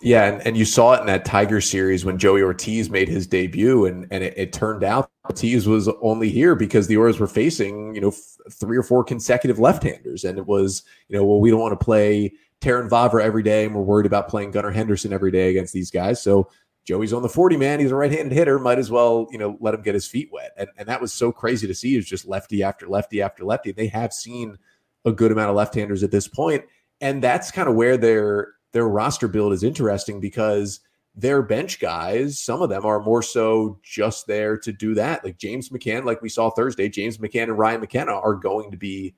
Yeah, and, and you saw it in that Tiger series when Joey Ortiz made his debut, and and it, it turned out Ortiz was only here because the Orioles were facing you know f- three or four consecutive left-handers, and it was you know well we don't want to play Terrin Vavra every day, and we're worried about playing Gunnar Henderson every day against these guys, so Joey's on the 40 man. He's a right handed hitter. Might as well, you know, let him get his feet wet. And, and that was so crazy to see is just lefty after lefty after lefty. They have seen a good amount of left handers at this point, And that's kind of where their their roster build is interesting because their bench guys, some of them are more so just there to do that. Like James McCann, like we saw Thursday, James McCann and Ryan McKenna are going to be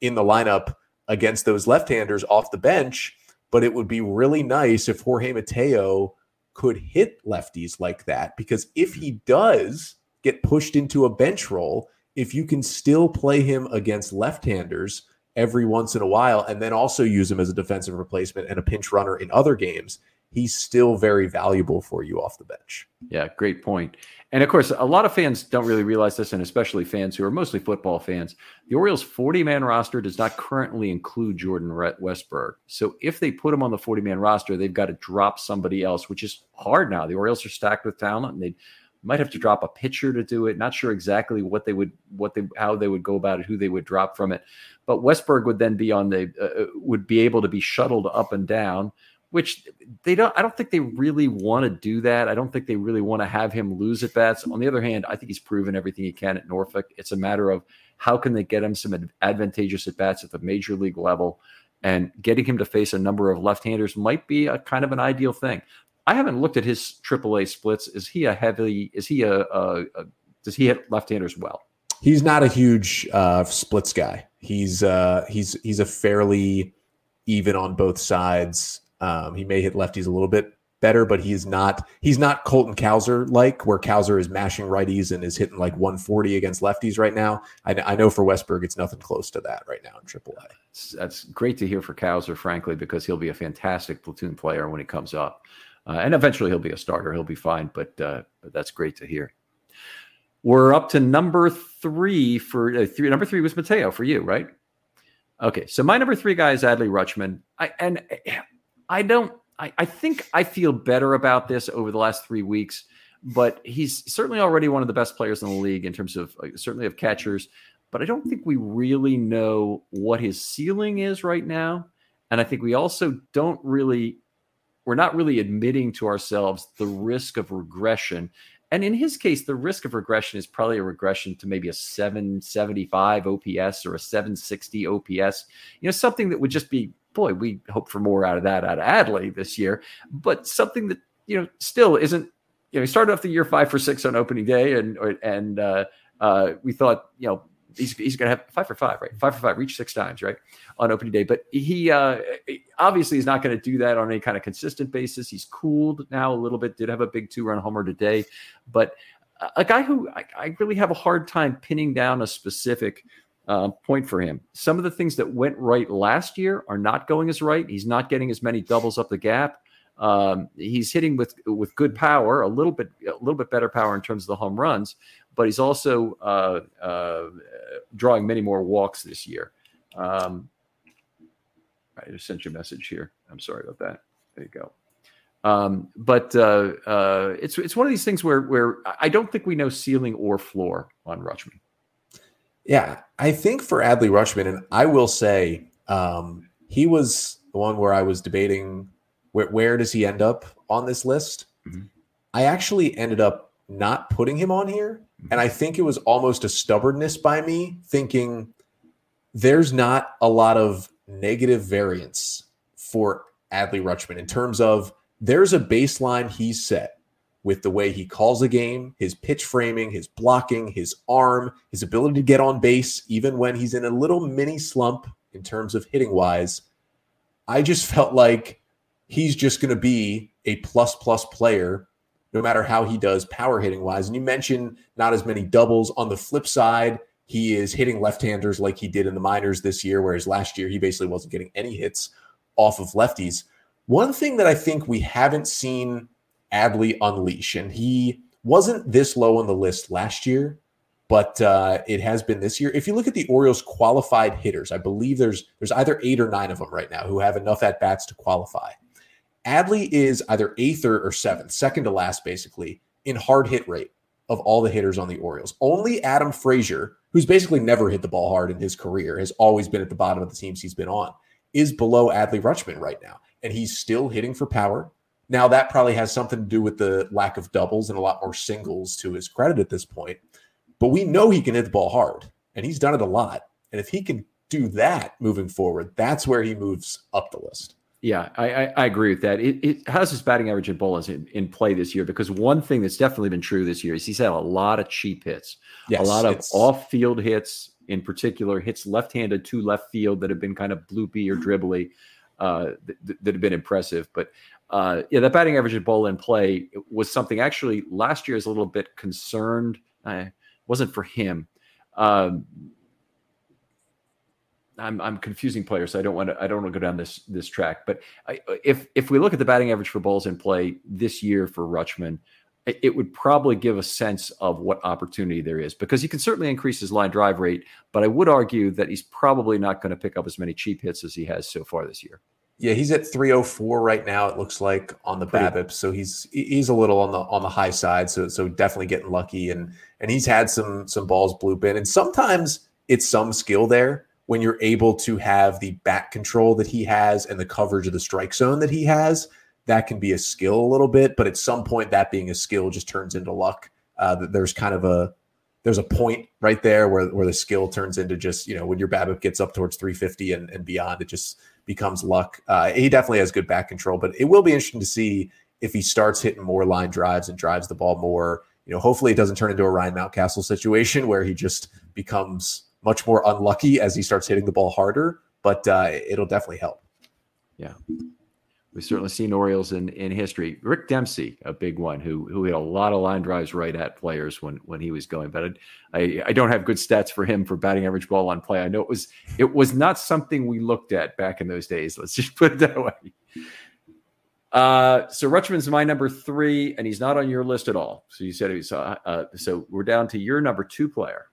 in the lineup against those left-handers off the bench. But it would be really nice if Jorge Mateo could hit lefties like that because if he does get pushed into a bench role, if you can still play him against left-handers every once in a while and then also use him as a defensive replacement and a pinch runner in other games, he's still very valuable for you off the bench. Yeah, great point. And of course, a lot of fans don't really realize this, and especially fans who are mostly football fans. The Orioles' 40 man roster does not currently include Jordan Westburg. So if they put him on the 40 man roster, they've got to drop somebody else, which is hard now. The Orioles are stacked with talent, and they might have to drop a pitcher to do it. Not sure exactly what they would, what they, how they would go about it, who they would drop from it. But Westburg would then be on the, uh, would be able to be shuttled up and down which they don't I don't think they really want to do that. I don't think they really want to have him lose at bats. On the other hand, I think he's proven everything he can at Norfolk. It's a matter of how can they get him some advantageous at bats at the major league level and getting him to face a number of left-handers might be a kind of an ideal thing. I haven't looked at his AAA splits. Is he a heavy is he a, a, a does he hit left-handers well? He's not a huge uh, splits guy. He's uh, he's he's a fairly even on both sides um, he may hit lefties a little bit better, but he's not he's not Colton Cowser like where Cowser is mashing righties and is hitting like 140 against lefties right now. I, I know for Westburg, it's nothing close to that right now in AAA. That's great to hear for Cowser, frankly, because he'll be a fantastic platoon player when he comes up, uh, and eventually he'll be a starter. He'll be fine, but uh, but that's great to hear. We're up to number three for uh, three. Number three was Mateo for you, right? Okay, so my number three guy is Adley Rutschman. I, and I don't. I, I, think I feel better about this over the last three weeks, but he's certainly already one of the best players in the league in terms of certainly of catchers. But I don't think we really know what his ceiling is right now, and I think we also don't really. We're not really admitting to ourselves the risk of regression. And in his case, the risk of regression is probably a regression to maybe a 775 OPS or a 760 OPS, you know, something that would just be boy, we hope for more out of that out of Adley this year, but something that you know still isn't. You know, he started off the year five for six on opening day, and and uh, uh, we thought you know he's he's going to have five for five, right? Five for five, reach six times, right, on opening day. But he uh, obviously is not going to do that on any kind of consistent basis. He's cooled now a little bit. Did have a big two run homer today, but a guy who I, I really have a hard time pinning down a specific uh, point for him. Some of the things that went right last year are not going as right. He's not getting as many doubles up the gap. Um, he's hitting with with good power, a little bit a little bit better power in terms of the home runs, but he's also uh, uh, drawing many more walks this year. Um, I just sent you a message here. I'm sorry about that. There you go. Um, but uh, uh, it's it's one of these things where where I don't think we know ceiling or floor on Rutschman. Yeah, I think for Adley Rutschman, and I will say um, he was the one where I was debating where, where does he end up on this list. Mm-hmm. I actually ended up not putting him on here. And I think it was almost a stubbornness by me thinking there's not a lot of negative variance for Adley Rutschman in terms of there's a baseline he's set with the way he calls a game, his pitch framing, his blocking, his arm, his ability to get on base, even when he's in a little mini slump in terms of hitting wise. I just felt like he's just going to be a plus plus player no matter how he does power hitting wise. And you mentioned not as many doubles. On the flip side, he is hitting left handers like he did in the minors this year, whereas last year he basically wasn't getting any hits off of lefties. One thing that I think we haven't seen Adley unleash, and he wasn't this low on the list last year, but uh, it has been this year. If you look at the Orioles qualified hitters, I believe there's there's either eight or nine of them right now who have enough at bats to qualify. Adley is either eighth or, or seventh, second to last, basically in hard hit rate of all the hitters on the Orioles. Only Adam Frazier, who's basically never hit the ball hard in his career, has always been at the bottom of the teams he's been on, is below Adley Rutschman right now and he's still hitting for power. Now, that probably has something to do with the lack of doubles and a lot more singles to his credit at this point. But we know he can hit the ball hard, and he's done it a lot. And if he can do that moving forward, that's where he moves up the list. Yeah, I, I, I agree with that. It, it, how's his batting average in Bolas in, in, play this year? Because one thing that's definitely been true this year is he's had a lot of cheap hits, yes, a lot of off-field hits, in particular hits left-handed to left field that have been kind of bloopy or dribbly uh, th- that have been impressive. But uh, yeah, that batting average at ball in play was something actually last year is a little bit concerned. I wasn't for him. Um, I'm, I'm confusing players, so I don't want to I don't want to go down this this track. But I, if if we look at the batting average for balls in play this year for Rutschman, it would probably give a sense of what opportunity there is because he can certainly increase his line drive rate, but I would argue that he's probably not going to pick up as many cheap hits as he has so far this year. Yeah, he's at 304 right now. It looks like on the Pretty, BABIP, so he's he's a little on the on the high side. So so definitely getting lucky, and and he's had some some balls bloop in, and sometimes it's some skill there when you're able to have the back control that he has and the coverage of the strike zone that he has that can be a skill a little bit, but at some point that being a skill just turns into luck. Uh, there's kind of a there's a point right there where where the skill turns into just you know when your BABIP gets up towards 350 and, and beyond, it just becomes luck. Uh, he definitely has good back control, but it will be interesting to see if he starts hitting more line drives and drives the ball more. You know, hopefully it doesn't turn into a Ryan Mountcastle situation where he just becomes much more unlucky as he starts hitting the ball harder. But uh, it'll definitely help. Yeah. We've certainly seen Orioles in, in history. Rick Dempsey, a big one, who who hit a lot of line drives right at players when when he was going. But I, I don't have good stats for him for batting average ball on play. I know it was it was not something we looked at back in those days. Let's just put it that way. Uh, so Rutschman's my number three, and he's not on your list at all. So you said he's uh, uh, so we're down to your number two player.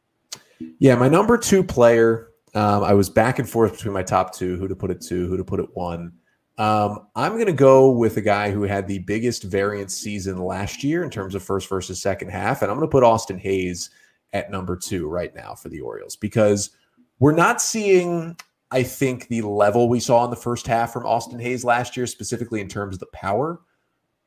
Yeah, my number two player. Um, I was back and forth between my top two, who to put it to, who to put it one. Um, I'm going to go with a guy who had the biggest variance season last year in terms of first versus second half. And I'm going to put Austin Hays at number two right now for the Orioles because we're not seeing, I think, the level we saw in the first half from Austin Hays last year, specifically in terms of the power.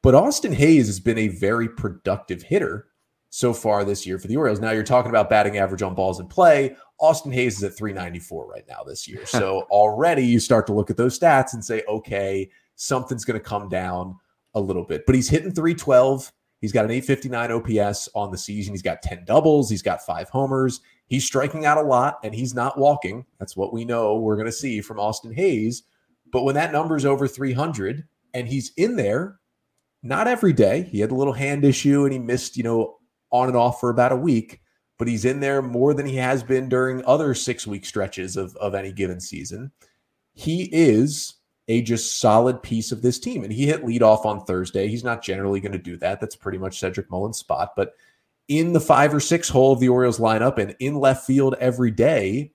But Austin Hays has been a very productive hitter so far this year for the Orioles. Now you're talking about batting average on balls in play. Austin Hays is at 394 right now this year. So already you start to look at those stats and say, okay, something's going to come down a little bit. But he's hitting 312. He's got an 859 OPS on the season. He's got 10 doubles. He's got five homers. He's striking out a lot and he's not walking. That's what we know we're going to see from Austin Hays. But when that number is over 300 and he's in there, not every day, he had a little hand issue and he missed, you know, on and off for about a week, but he's in there more than he has been during other six week stretches of, of any given season. He is a just solid piece of this team. And he hit leadoff on Thursday. He's not generally going to do that. That's pretty much Cedric Mullins' spot. But in the five or six hole of the Orioles lineup and in left field every day,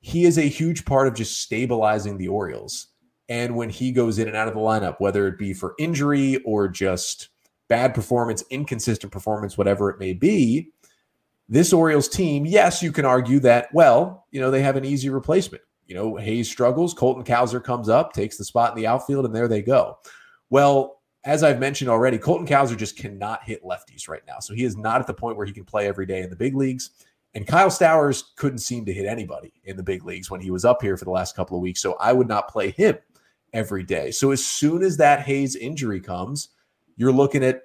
he is a huge part of just stabilizing the Orioles. And when he goes in and out of the lineup, whether it be for injury or just bad performance, inconsistent performance, whatever it may be, this Orioles team, yes, you can argue that, well, you know, they have an easy replacement you know, Hays struggles. Colton Cowser comes up, takes the spot in the outfield, and there they go. Well, as I've mentioned already, Colton Cowser just cannot hit lefties right now. So he is not at the point where he can play every day in the big leagues. And Kyle Stowers couldn't seem to hit anybody in the big leagues when he was up here for the last couple of weeks. So I would not play him every day. So as soon as that Hays injury comes, you're looking at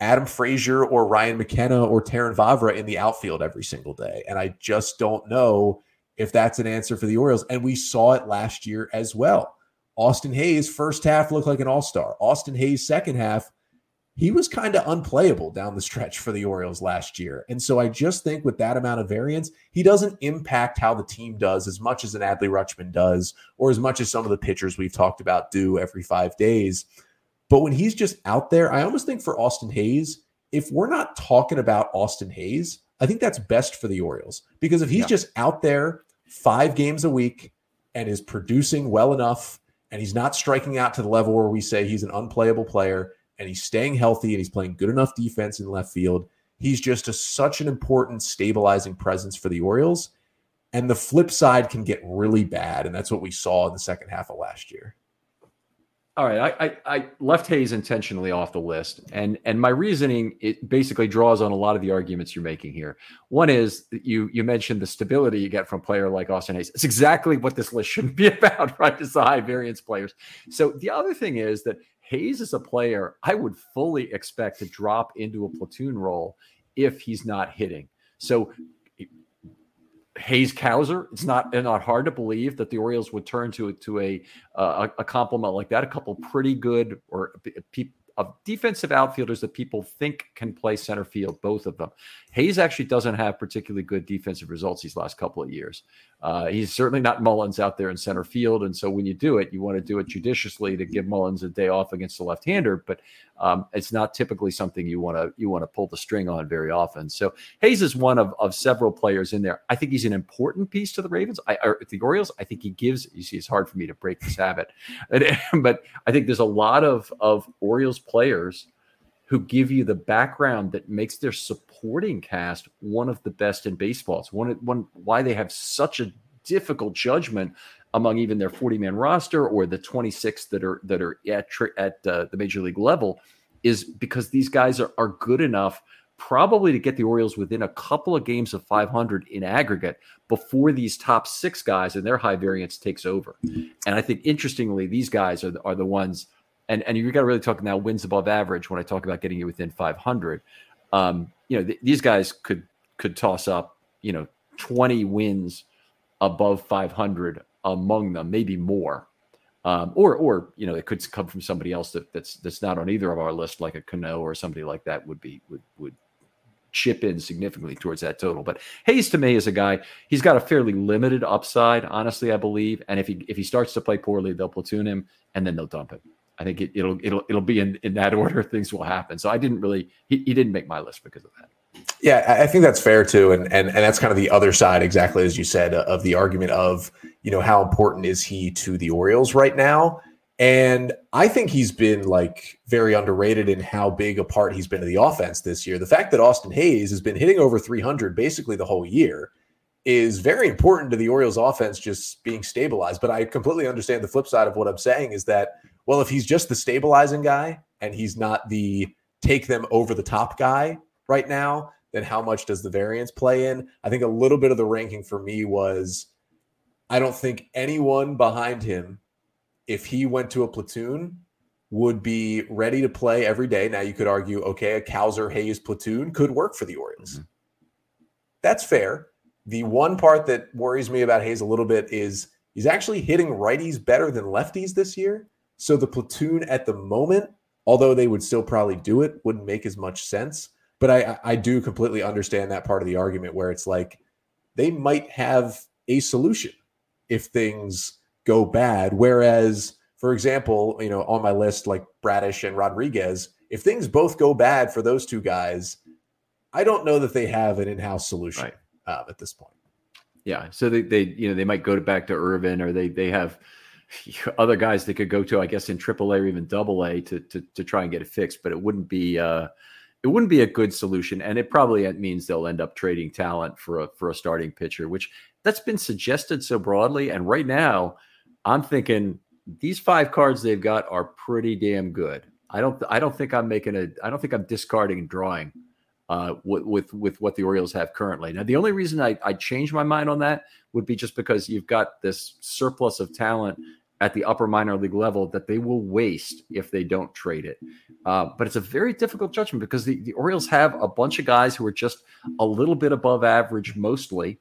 Adam Frazier or Ryan McKenna or Terrin Vavra in the outfield every single day. And I just don't know if that's an answer for the Orioles. And we saw it last year as well. Austin Hays, first half looked like an all star. Austin Hays, second half, he was kind of unplayable down the stretch for the Orioles last year. And so I just think with that amount of variance, he doesn't impact how the team does as much as an Adley Rutschman does, or as much as some of the pitchers we've talked about do every five days. But when he's just out there, I almost think for Austin Hays, if we're not talking about Austin Hays, I think that's best for the Orioles because if he's yeah. just out there five games a week and is producing well enough and he's not striking out to the level where we say he's an unplayable player and he's staying healthy and he's playing good enough defense in left field, he's just a, such an important stabilizing presence for the Orioles. And the flip side can get really bad. And that's what we saw in the second half of last year. All right, I, I, I, left Hays intentionally off the list, and and my reasoning it basically draws on a lot of the arguments you're making here. One is you you mentioned the stability you get from a player like Austin Hays. It's exactly what this list shouldn't be about, right? It's the high variance players. So the other thing is that Hays is a player I would fully expect to drop into a platoon role if he's not hitting. So Hays Cowser. It's not not hard to believe that the Orioles would turn to to a uh, a complement like that. A couple pretty good or people of defensive outfielders that people think can play center field, both of them. Hays actually doesn't have particularly good defensive results these last couple of years. Uh, he's certainly not Mullins out there in center field. And so when you do it, you want to do it judiciously to give Mullins a day off against the left-hander, but um, it's not typically something you want to you want to pull the string on very often. So Hays is one of, of several players in there. I think he's an important piece to the Ravens. I or the Orioles. I think he gives. You see, it's hard for me to break this habit, but I think there's a lot of of Orioles players who give you the background that makes their supporting cast one of the best in baseball. It's one, one why they have such a difficult judgment among even their 40 man roster or the 26 that are that are at at uh, the major league level is because these guys are, are good enough probably to get the Orioles within a couple of games of 500 in aggregate before these top six guys and their high variance takes over. And I think interestingly, these guys are the, are the ones and and you got to really talk now wins above average when I talk about getting you within 500. Um, you know, th- these guys could could toss up, you know, 20 wins above 500 among them, maybe more. Um, or or you know, it could come from somebody else that, that's that's not on either of our list, like a Cano or somebody like that would be would would chip in significantly towards that total. But Hays to me is a guy, he's got a fairly limited upside, honestly, I believe. And if he if he starts to play poorly, they'll platoon him and then they'll dump him. I think it, will it'll it'll be in, in that order things will happen. So I didn't really he, he didn't make my list because of that. Yeah, I think that's fair too, and and and that's kind of the other side, exactly as you said, of the argument of you know how important is he to the Orioles right now, and I think he's been like very underrated in how big a part he's been to the offense this year. The fact that Austin Hays has been hitting over 300 basically the whole year is very important to the Orioles offense just being stabilized. But I completely understand the flip side of what I'm saying is that well, if he's just the stabilizing guy and he's not the take them over the top guy right now, then how much does the variance play in? I think a little bit of the ranking for me was I don't think anyone behind him, if he went to a platoon, would be ready to play every day. Now you could argue, okay, a Cowser Hays platoon could work for the Orioles. Mm-hmm. That's fair. The one part that worries me about Hays a little bit is he's actually hitting righties better than lefties this year. So the platoon at the moment, although they would still probably do it, wouldn't make as much sense. But I, I do completely understand that part of the argument where it's like they might have a solution if things go bad. Whereas for example, you know, on my list, like Bradish and Rodriguez, if things both go bad for those two guys, I don't know that they have an in-house solution right. uh, at this point. Yeah, so they, they you know they might go to back to Irvin, or they they have other guys they could go to, I guess, in AAA or even Double A to, to to try and get it fixed. But it wouldn't be uh, it wouldn't be a good solution, and it probably means they'll end up trading talent for a for a starting pitcher, which that's been suggested so broadly. And right now, I'm thinking these five cards they've got are pretty damn good. I don't I don't think I'm making a I don't think I'm discarding and drawing uh, with, with with what the Orioles have currently. Now, the only reason I I change my mind on that would be just because you've got this surplus of talent at the upper minor league level that they will waste if they don't trade it. Uh, but it's a very difficult judgment because the, the Orioles have a bunch of guys who are just a little bit above average, mostly,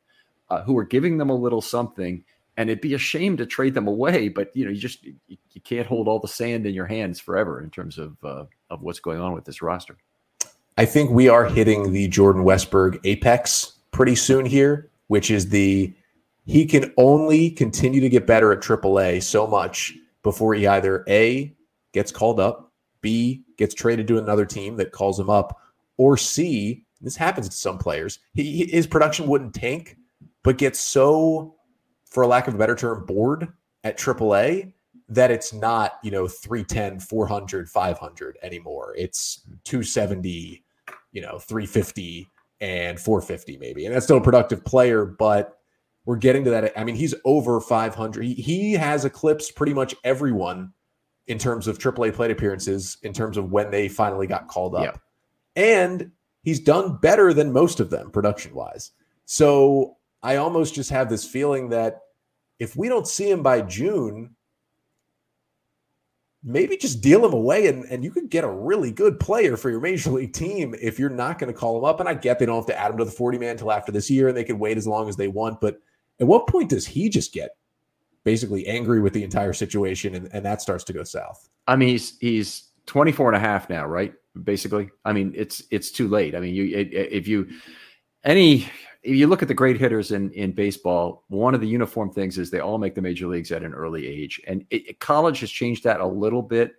uh, who are giving them a little something and it'd be a shame to trade them away. But you know, you just you, you can't hold all the sand in your hands forever in terms of uh, of what's going on with this roster. I think we are hitting the Jordan Westburg apex pretty soon here, which is the he can only continue to get better at AAA so much before he either a gets called up, b gets traded to another team that calls him up, or c this happens to some players. He, his production wouldn't tank, but gets so for lack of a better term, bored at AAA that it's not, you know, 310, 400, 500 anymore. It's 270, you know, 350 and 450 maybe. And that's still a productive player, but we're getting to that. I mean, he's over 500. He, he has eclipsed pretty much everyone in terms of AAA plate appearances, in terms of when they finally got called up. And he's done better than most of them production wise. So I almost just have this feeling that if we don't see him by June, maybe just deal him away and, and you could get a really good player for your major league team if you're not going to call him up. And I get they don't have to add him to the 40 man until after this year and they can wait as long as they want. But at what point does he just get basically angry with the entire situation and, and that starts to go south? I mean, he's, he's 24 and a half now, right? Basically. I mean, it's, it's too late. I mean, you, if you, any if you look at the great hitters in in baseball, one of the uniform things is they all make the major leagues at an early age, and it, college has changed that a little bit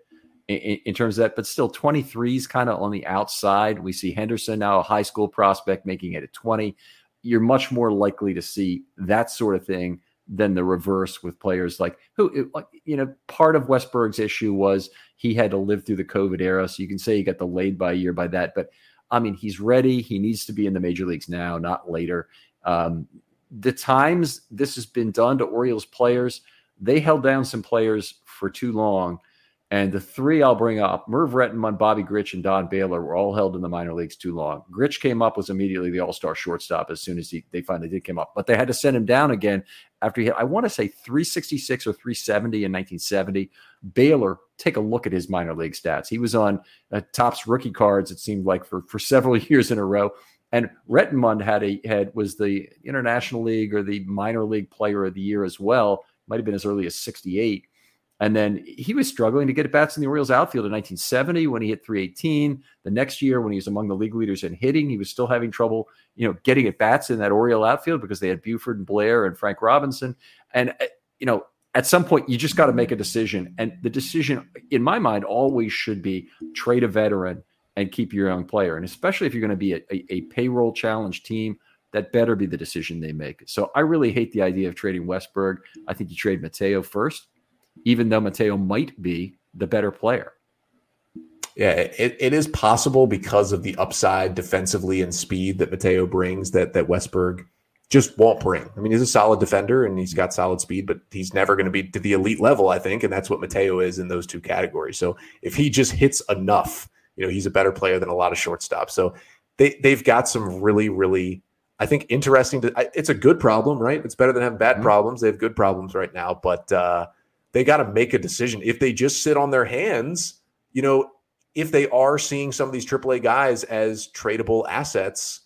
in, in terms of that, but still 23 is kind of on the outside. We see Henderson now, a high school prospect, making it at 20. You're much more likely to see that sort of thing than the reverse with players like who you know part of Westburg's issue was he had to live through the COVID era, so you can say he got delayed by a year by that, but I mean, he's ready. He needs to be in the major leagues now, not later. Um, the times this has been done to Orioles players, they held down some players for too long. And the three I'll bring up, Merv Rettenmund, Bobby Grich, and Don Baylor were all held in the minor leagues too long. Grich came up, was immediately the all-star shortstop as soon as he they finally did come up. But they had to send him down again after he hit, I want to say 366 or 370 in 1970. Baylor, take a look at his minor league stats. He was on uh, Topps rookie cards, it seemed like, for, for several years in a row. And Rettenmund had a had was the International League or the minor league player of the year as well. Might have been as early as 68. And then he was struggling to get at bats in the Orioles outfield in 1970 when he hit 318. The next year, when he was among the league leaders in hitting, he was still having trouble, you know, getting at bats in that Oriole outfield because they had Buford and Blair and Frank Robinson. And uh, you know, at some point, you just got to make a decision. And the decision, in my mind, always should be trade a veteran and keep your young player. And especially if you're going to be a, a, a payroll challenge team, that better be the decision they make. So I really hate the idea of trading Westburg. I think you trade Mateo first even though Mateo might be the better player. Yeah, it, it is possible because of the upside defensively and speed that Mateo brings that that Westburg just won't bring. I mean, he's a solid defender and he's got solid speed, but he's never going to be to the elite level, I think, and that's what Mateo is in those two categories. So if he just hits enough, you know, he's a better player than a lot of shortstops. So they they've got some really really I think interesting to it's a good problem, right? It's better than having bad mm-hmm. problems. They have good problems right now, but uh they got to make a decision. If they just sit on their hands, you know, if they are seeing some of these AAA guys as tradable assets,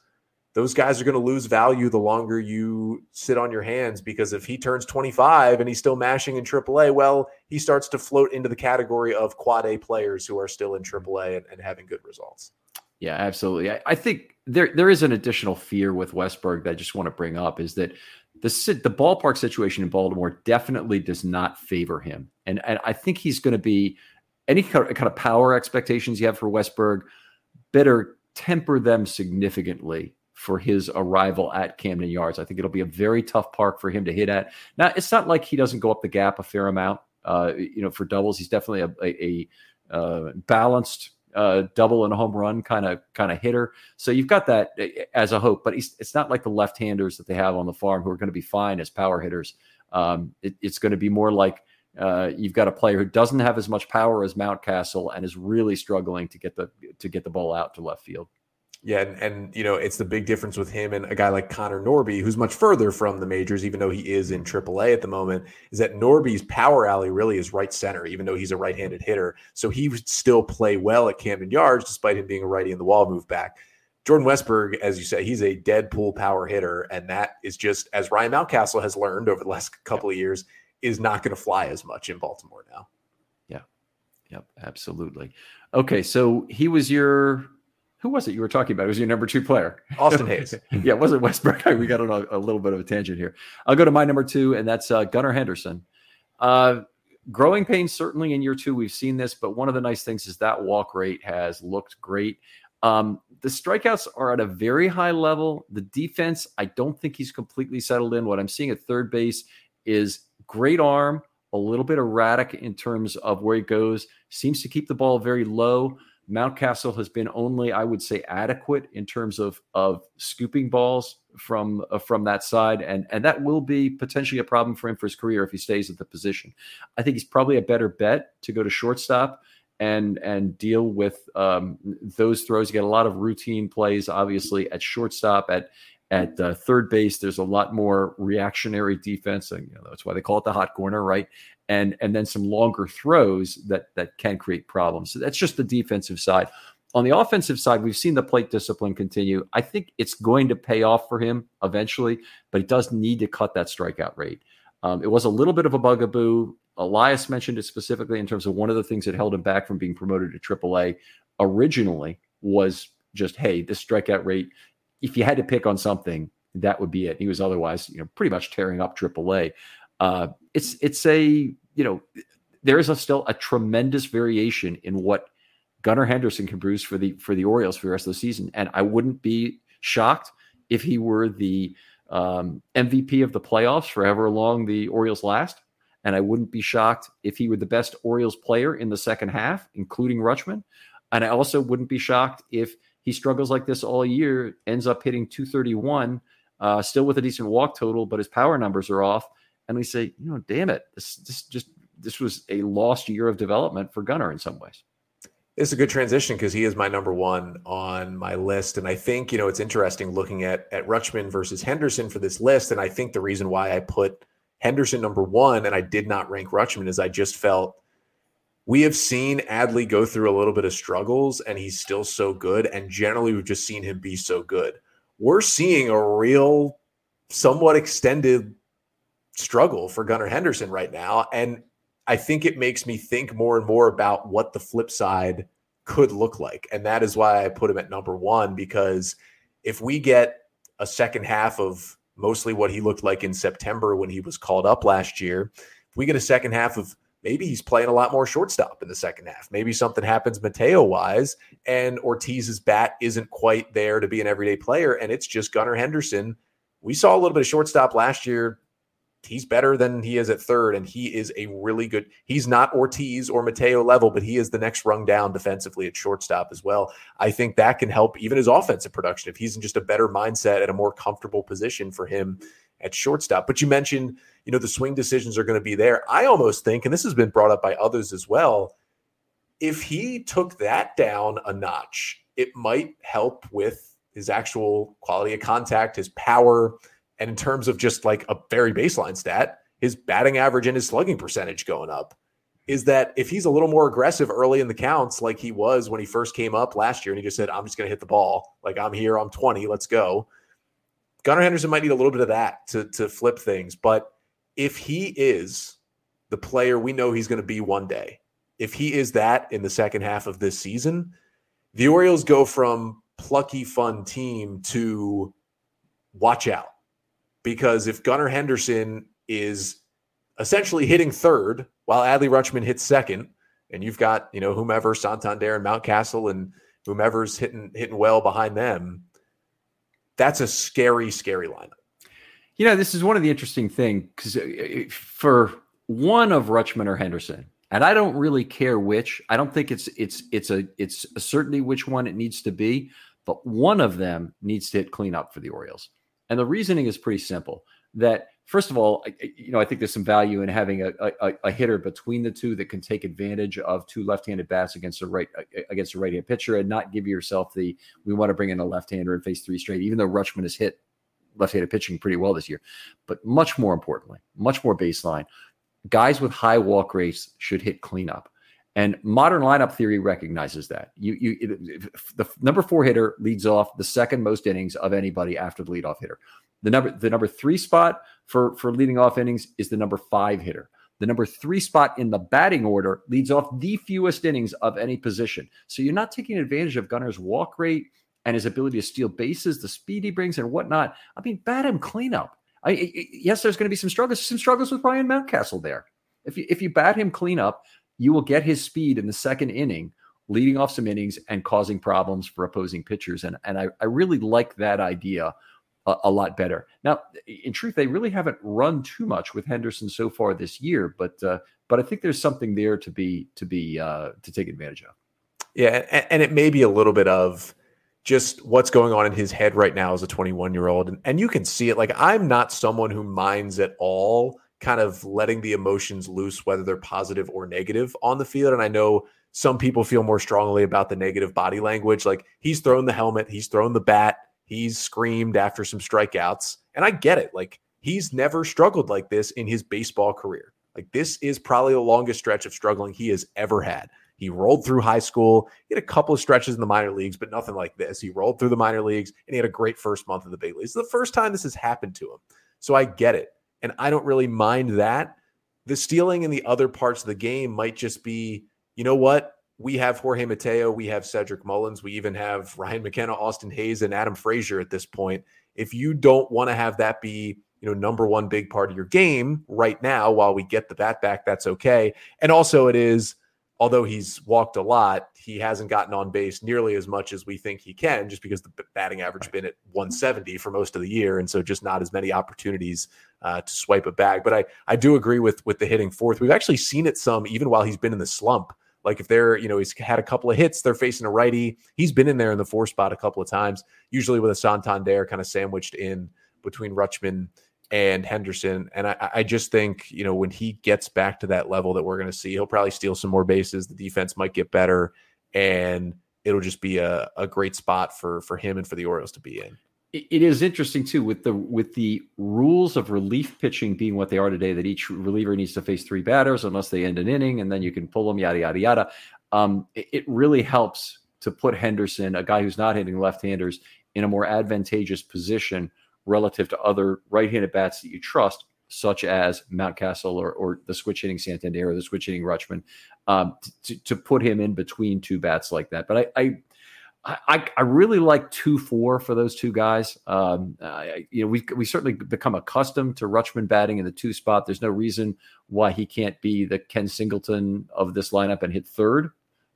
those guys are going to lose value the longer you sit on your hands because if he turns 25 and he's still mashing in AAA, well, he starts to float into the category of quad A players who are still in AAA and, and having good results. Yeah, absolutely. I, I, think there there is an additional fear with Westburg that I just want to bring up is that the the ballpark situation in Baltimore definitely does not favor him, and and I think he's going to be any kind of power expectations you have for Westburg better temper them significantly for his arrival at Camden Yards. I think it'll be a very tough park for him to hit at. Now, it's not like he doesn't go up the gap a fair amount. Uh, you know, for doubles, he's definitely a, a, a uh, balanced uh, double and home run kind of kind of hitter. So you've got that eh, eh, as a hope, but it's not like the left-handers that they have on the farm who are going to be fine as power hitters. Um, it, it's going to be more like uh, you've got a player who doesn't have as much power as Mountcastle and is really struggling to get the to get the ball out to left field. Yeah, and, and, you know it's the big difference with him and a guy like Connor Norby, who's much further from the majors, even though he is in AAA at the moment. Is that Norby's power alley really is right center, even though he's a right-handed hitter, so he would still play well at Camden Yards despite him being a righty in the wall move back. Jordan Westburg, as you say, he's a Deadpool power hitter, and that is just as Ryan Mountcastle has learned over the last couple of years, is not going to fly as much in Baltimore now. Yeah, yep, absolutely. Okay, so he was your who was it you were talking about? It was your number two player, Austin Hays. yeah, it wasn't Westburg. We got on a, a, little bit of a tangent here. I'll go to my number two, and that's uh, Gunnar Henderson. Uh, growing pains certainly in year two. We've seen this, but one of the nice things is that walk rate has looked great. Um, the strikeouts are at a very high level. The defense, I don't think he's completely settled in. What I'm seeing at third base is great arm, a little bit erratic in terms of where he goes, seems to keep the ball very low. Mountcastle has been only, I would say, adequate in terms of of scooping balls from uh, from that side, and and that will be potentially a problem for him for his career if he stays at the position. I think he's probably a better bet to go to shortstop and and deal with um, those throws. You get a lot of routine plays, obviously at shortstop, at at uh, third base, there's a lot more reactionary defense, and you know, that's why they call it the hot corner, right? And and then some longer throws that that can create problems. So that's just the defensive side. On the offensive side, we've seen the plate discipline continue. I think it's going to pay off for him eventually, but he does need to cut that strikeout rate. Um, it was a little bit of a bugaboo. Elias mentioned it specifically in terms of one of the things that held him back from being promoted to AAA originally was just, hey, this strikeout rate if you had to pick on something, that would be it. He was otherwise, you know, pretty much tearing up AAA. Uh, it's it's a you know there is a still a tremendous variation in what Gunnar Henderson can produce for the for the Orioles for the rest of the season, and I wouldn't be shocked if he were the um, MVP of the playoffs for however long the Orioles last. And I wouldn't be shocked if he were the best Orioles player in the second half, including Rutschman. And I also wouldn't be shocked if he struggles like this all year, ends up hitting 231, uh, still with a decent walk total, but his power numbers are off. And we say, you know, damn it, this, this just this was a lost year of development for Gunnar in some ways. It's a good transition because he is my number one on my list, and I think you know it's interesting looking at at Rutschman versus Henderson for this list. And I think the reason why I put Henderson number one and I did not rank Rutschman is I just felt we have seen Adley go through a little bit of struggles and he's still so good. And generally, we've just seen him be so good. We're seeing a real, somewhat extended struggle for Gunnar Henderson right now. And I think it makes me think more and more about what the flip side could look like. And that is why I put him at number one, because if we get a second half of mostly what he looked like in September when he was called up last year, if we get a second half of maybe he's playing a lot more shortstop in the second half. Maybe something happens Mateo wise, and Ortiz's bat isn't quite there to be an everyday player, and it's just Gunnar Henderson. We saw a little bit of shortstop last year. He's better than he is at third, and he is a really good. He's not Ortiz or Mateo level, but he is the next rung down defensively at shortstop as well. I think that can help even his offensive production if he's in just a better mindset and a more comfortable position for him at shortstop. But you mentioned, you know, the swing decisions are going to be there. I almost think, and this has been brought up by others as well, if he took that down a notch, it might help with his actual quality of contact, his power, and in terms of just like a very baseline stat, his batting average and his slugging percentage going up. Is that if he's a little more aggressive early in the counts, like he was when he first came up last year, and he just said, I'm just going to hit the ball. Like I'm here, I'm 20, let's go Gunnar Henderson might need a little bit of that to, to flip things. But if he is the player we know he's going to be one day, if he is that in the second half of this season, the Orioles go from plucky, fun team to watch out because if Gunnar Henderson is essentially hitting third while Adley Rutschman hits second, and you've got you know whomever Santander and Mountcastle and whomever's hitting hitting well behind them, that's a scary, scary lineup. You know, this is one of the interesting things because uh, for one of Rutschman or Henderson, and I don't really care which. I don't think it's it's it's a it's a certainty which one it needs to be, but one of them needs to hit cleanup for the Orioles. And the reasoning is pretty simple. That first of all, you know, I think there's some value in having a, a, a hitter between the two that can take advantage of two left-handed bats against a right against a right-hand pitcher, and not give yourself the we want to bring in a left-hander and face three straight. Even though Rutschman has hit left-handed pitching pretty well this year, but much more importantly, much more baseline, guys with high walk rates should hit cleanup. And modern lineup theory recognizes that. You, you, the number four hitter leads off the second most innings of anybody after the leadoff hitter. The number, the number three spot for for leading off innings is the number five hitter. The number three spot in the batting order leads off the fewest innings of any position. So you're not taking advantage of Gunnar's walk rate and his ability to steal bases, the speed he brings, and whatnot. I mean, bat him cleanup. I, yes, there's going to be some struggles, some struggles with Ryan Mountcastle there. If you if you bat him cleanup, you will get his speed in the second inning, leading off some innings and causing problems for opposing pitchers. And and I, I really like that idea a, a lot better. Now, in truth, they really haven't run too much with Henderson so far this year, but uh, but I think there's something there to be to be uh, to take advantage of. Yeah, and, and it may be a little bit of just what's going on in his head right now as a 21 year old. And, and you can see it. Like, I'm not someone who minds at all kind of letting the emotions loose, whether they're positive or negative on the field. And I know some people feel more strongly about the negative body language. Like, he's thrown the helmet, he's thrown the bat, he's screamed after some strikeouts. And I get it. Like, he's never struggled like this in his baseball career. Like, this is probably the longest stretch of struggling he has ever had. He rolled through high school. He had a couple of stretches in the minor leagues, but nothing like this. He rolled through the minor leagues and he had a great first month of the big leagues. It's the first time this has happened to him. So I get it. And I don't really mind that. The stealing in the other parts of the game might just be, you know what? We have Jorge Mateo, we have Cedric Mullins, we even have Ryan McKenna, Austin Hays, and Adam Frazier at this point. If you don't want to have that be you know number one big part of your game right now while we get the bat back that's okay and also it is although he's walked a lot, he hasn't gotten on base nearly as much as we think he can, just because the batting average been at 170 for most of the year, and so just not as many opportunities uh, to swipe a bag. But I I do agree with with the hitting fourth. We've actually seen it some even while he's been in the slump. Like if they're, you know, he's had a couple of hits, they're facing a righty. He's been in there in the four spot a couple of times, usually with a Santander kind of sandwiched in between Rutschman and Henderson. And I, I, just think, you know, when he gets back to that level that we're going to see, he'll probably steal some more bases. The defense might get better, and it'll just be a, a great spot for for him and for the Orioles to be in. It is interesting too with the with the rules of relief pitching being what they are today. That each reliever needs to face three batters unless they end an inning, and then you can pull them. Yada yada yada. Um, it, it really helps to put Henderson, a guy who's not hitting left-handers, in a more advantageous position relative to other right-handed bats that you trust, such as Mountcastle or, or the switch hitting Santander or the switch hitting Rutschman, um, to, to put him in between two bats like that. But I, I, I, I really like two four for those two guys. Um, you know, we we certainly become accustomed to Rutschman batting in the two spot. There's no reason why he can't be the Ken Singleton of this lineup and hit third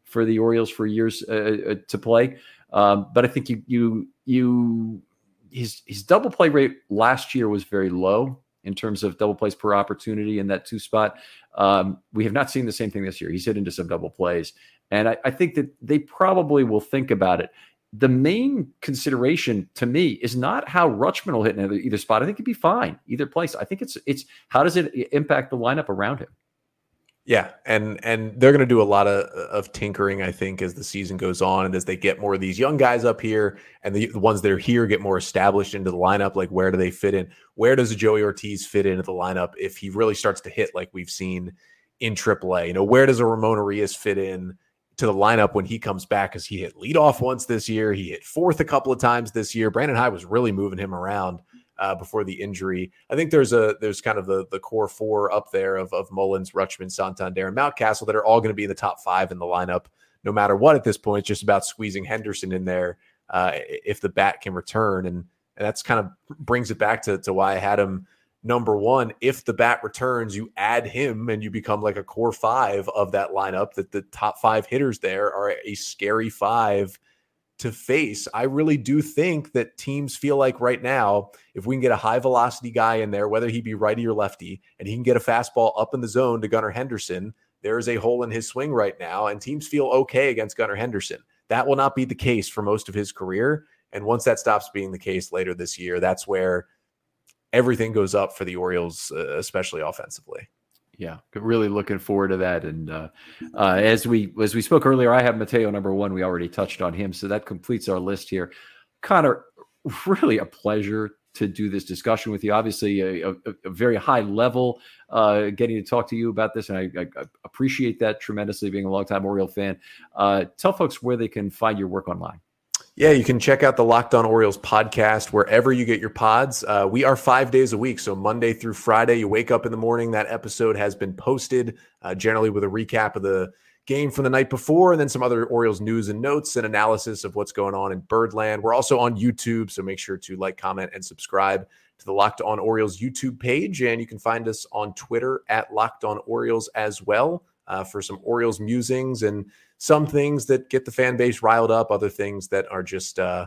for the Orioles for years uh, uh to play. Um, but I think you you you his his double play rate last year was very low in terms of double plays per opportunity in that two spot. Um, we have not seen the same thing this year. He's hit into some double plays, and I, I think that they probably will think about it. The main consideration to me is not how Rutschman will hit in either, spot. I think he'd be fine either place. I think it's it's how does it impact the lineup around him. Yeah, and and they're going to do a lot of of tinkering, I think, as the season goes on, and as they get more of these young guys up here, and the, the ones that are here get more established into the lineup. Like, where do they fit in? Where does Joey Ortiz fit into the lineup if he really starts to hit like we've seen in AAA? You know, where does a Ramon Urias fit in to the lineup when he comes back? Because he hit leadoff once this year, he hit fourth a couple of times this year. Brandon Hyde was really moving him around uh, before the injury. I think there's a there's kind of the the core four up there of of Mullins, Rutschman, Santander, and Mountcastle that are all going to be in the top five in the lineup, no matter what. At this point, it's just about squeezing Henderson in there uh, if the bat can return. And and that's kind of brings it back to, to why I had him number one. If the bat returns, you add him and you become like a core five of that lineup. That the top five hitters there are a scary five to face. I really do think that teams feel like right now, if we can get a high velocity guy in there, whether he be righty or lefty, and he can get a fastball up in the zone to Gunnar Henderson, there is a hole in his swing right now, and teams feel okay against Gunnar Henderson. That will not be the case for most of his career. And once that stops being the case later this year, that's where everything goes up for the Orioles, uh, especially offensively yeah, really looking forward to that. And uh, uh, as we as we spoke earlier, I have Mateo number one. We already touched on him, so that completes our list here. Connor, really a pleasure to do this discussion with you. Obviously, a, a, a very high level uh, getting to talk to you about this, and I, I, appreciate that tremendously. Being a longtime Oriole fan, uh, tell folks where they can find your work online. Yeah, you can check out the Locked On Orioles podcast wherever you get your pods. Uh, we are five days a week, so Monday through Friday, you wake up in the morning. That episode has been posted, uh, generally with a recap of the game from the night before, and then some other Orioles news and notes and analysis of what's going on in Birdland. We're also on YouTube, so make sure to like, comment, and subscribe to the Locked On Orioles YouTube page, and you can find us on Twitter at Locked On Orioles as well uh, for some Orioles musings and some things that get the fan base riled up, other things that are just uh,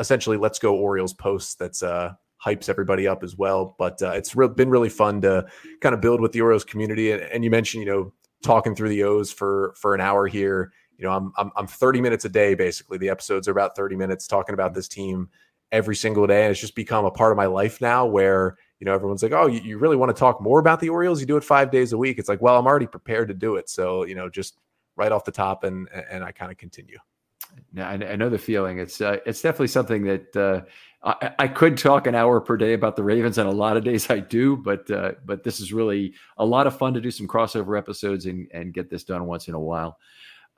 essentially let's go Orioles posts that's uh, hypes everybody up as well. But uh, it's re- been really fun to kind of build with the Orioles community. And, and, you mentioned, you know, talking through the O's for for an hour here. You know, I'm, I'm I'm 30 minutes a day basically. The episodes are about 30 minutes talking about this team every single day, and it's just become a part of my life now. Where you know everyone's like, "Oh, you, you really want to talk more about the Orioles? You do it five days a week." It's like, well, I'm already prepared to do it. So you know, just right off the top, and and I kind of continue. I, I, know the feeling. It's uh, it's definitely something that uh, I, I, could talk an hour per day about the Ravens, and a lot of days I do. But uh, but this is really a lot of fun to do some crossover episodes and and get this done once in a while.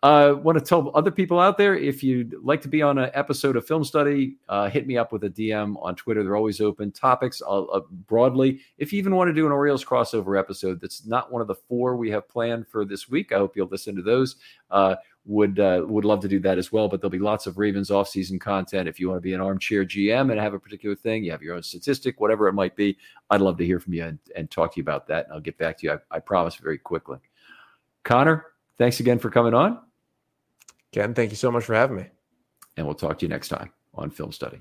Uh, want to tell other people out there if you'd like to be on an episode of Film Study, uh, hit me up with a DM on Twitter. They're always open. Topics uh, uh, broadly. If you even want to do an Orioles crossover episode, that's not one of the four we have planned for this week. I hope you'll listen to those. Uh, would uh, would love to do that as well. But there'll be lots of Ravens offseason content. If you want to be an armchair GM and have a particular thing, you have your own statistic, whatever it might be. I'd love to hear from you and, and talk to you about that. And I'll get back to you. I, I promise very quickly. Connor, thanks again for coming on. Ken, thank you so much for having me. And we'll talk to you next time on Film Study.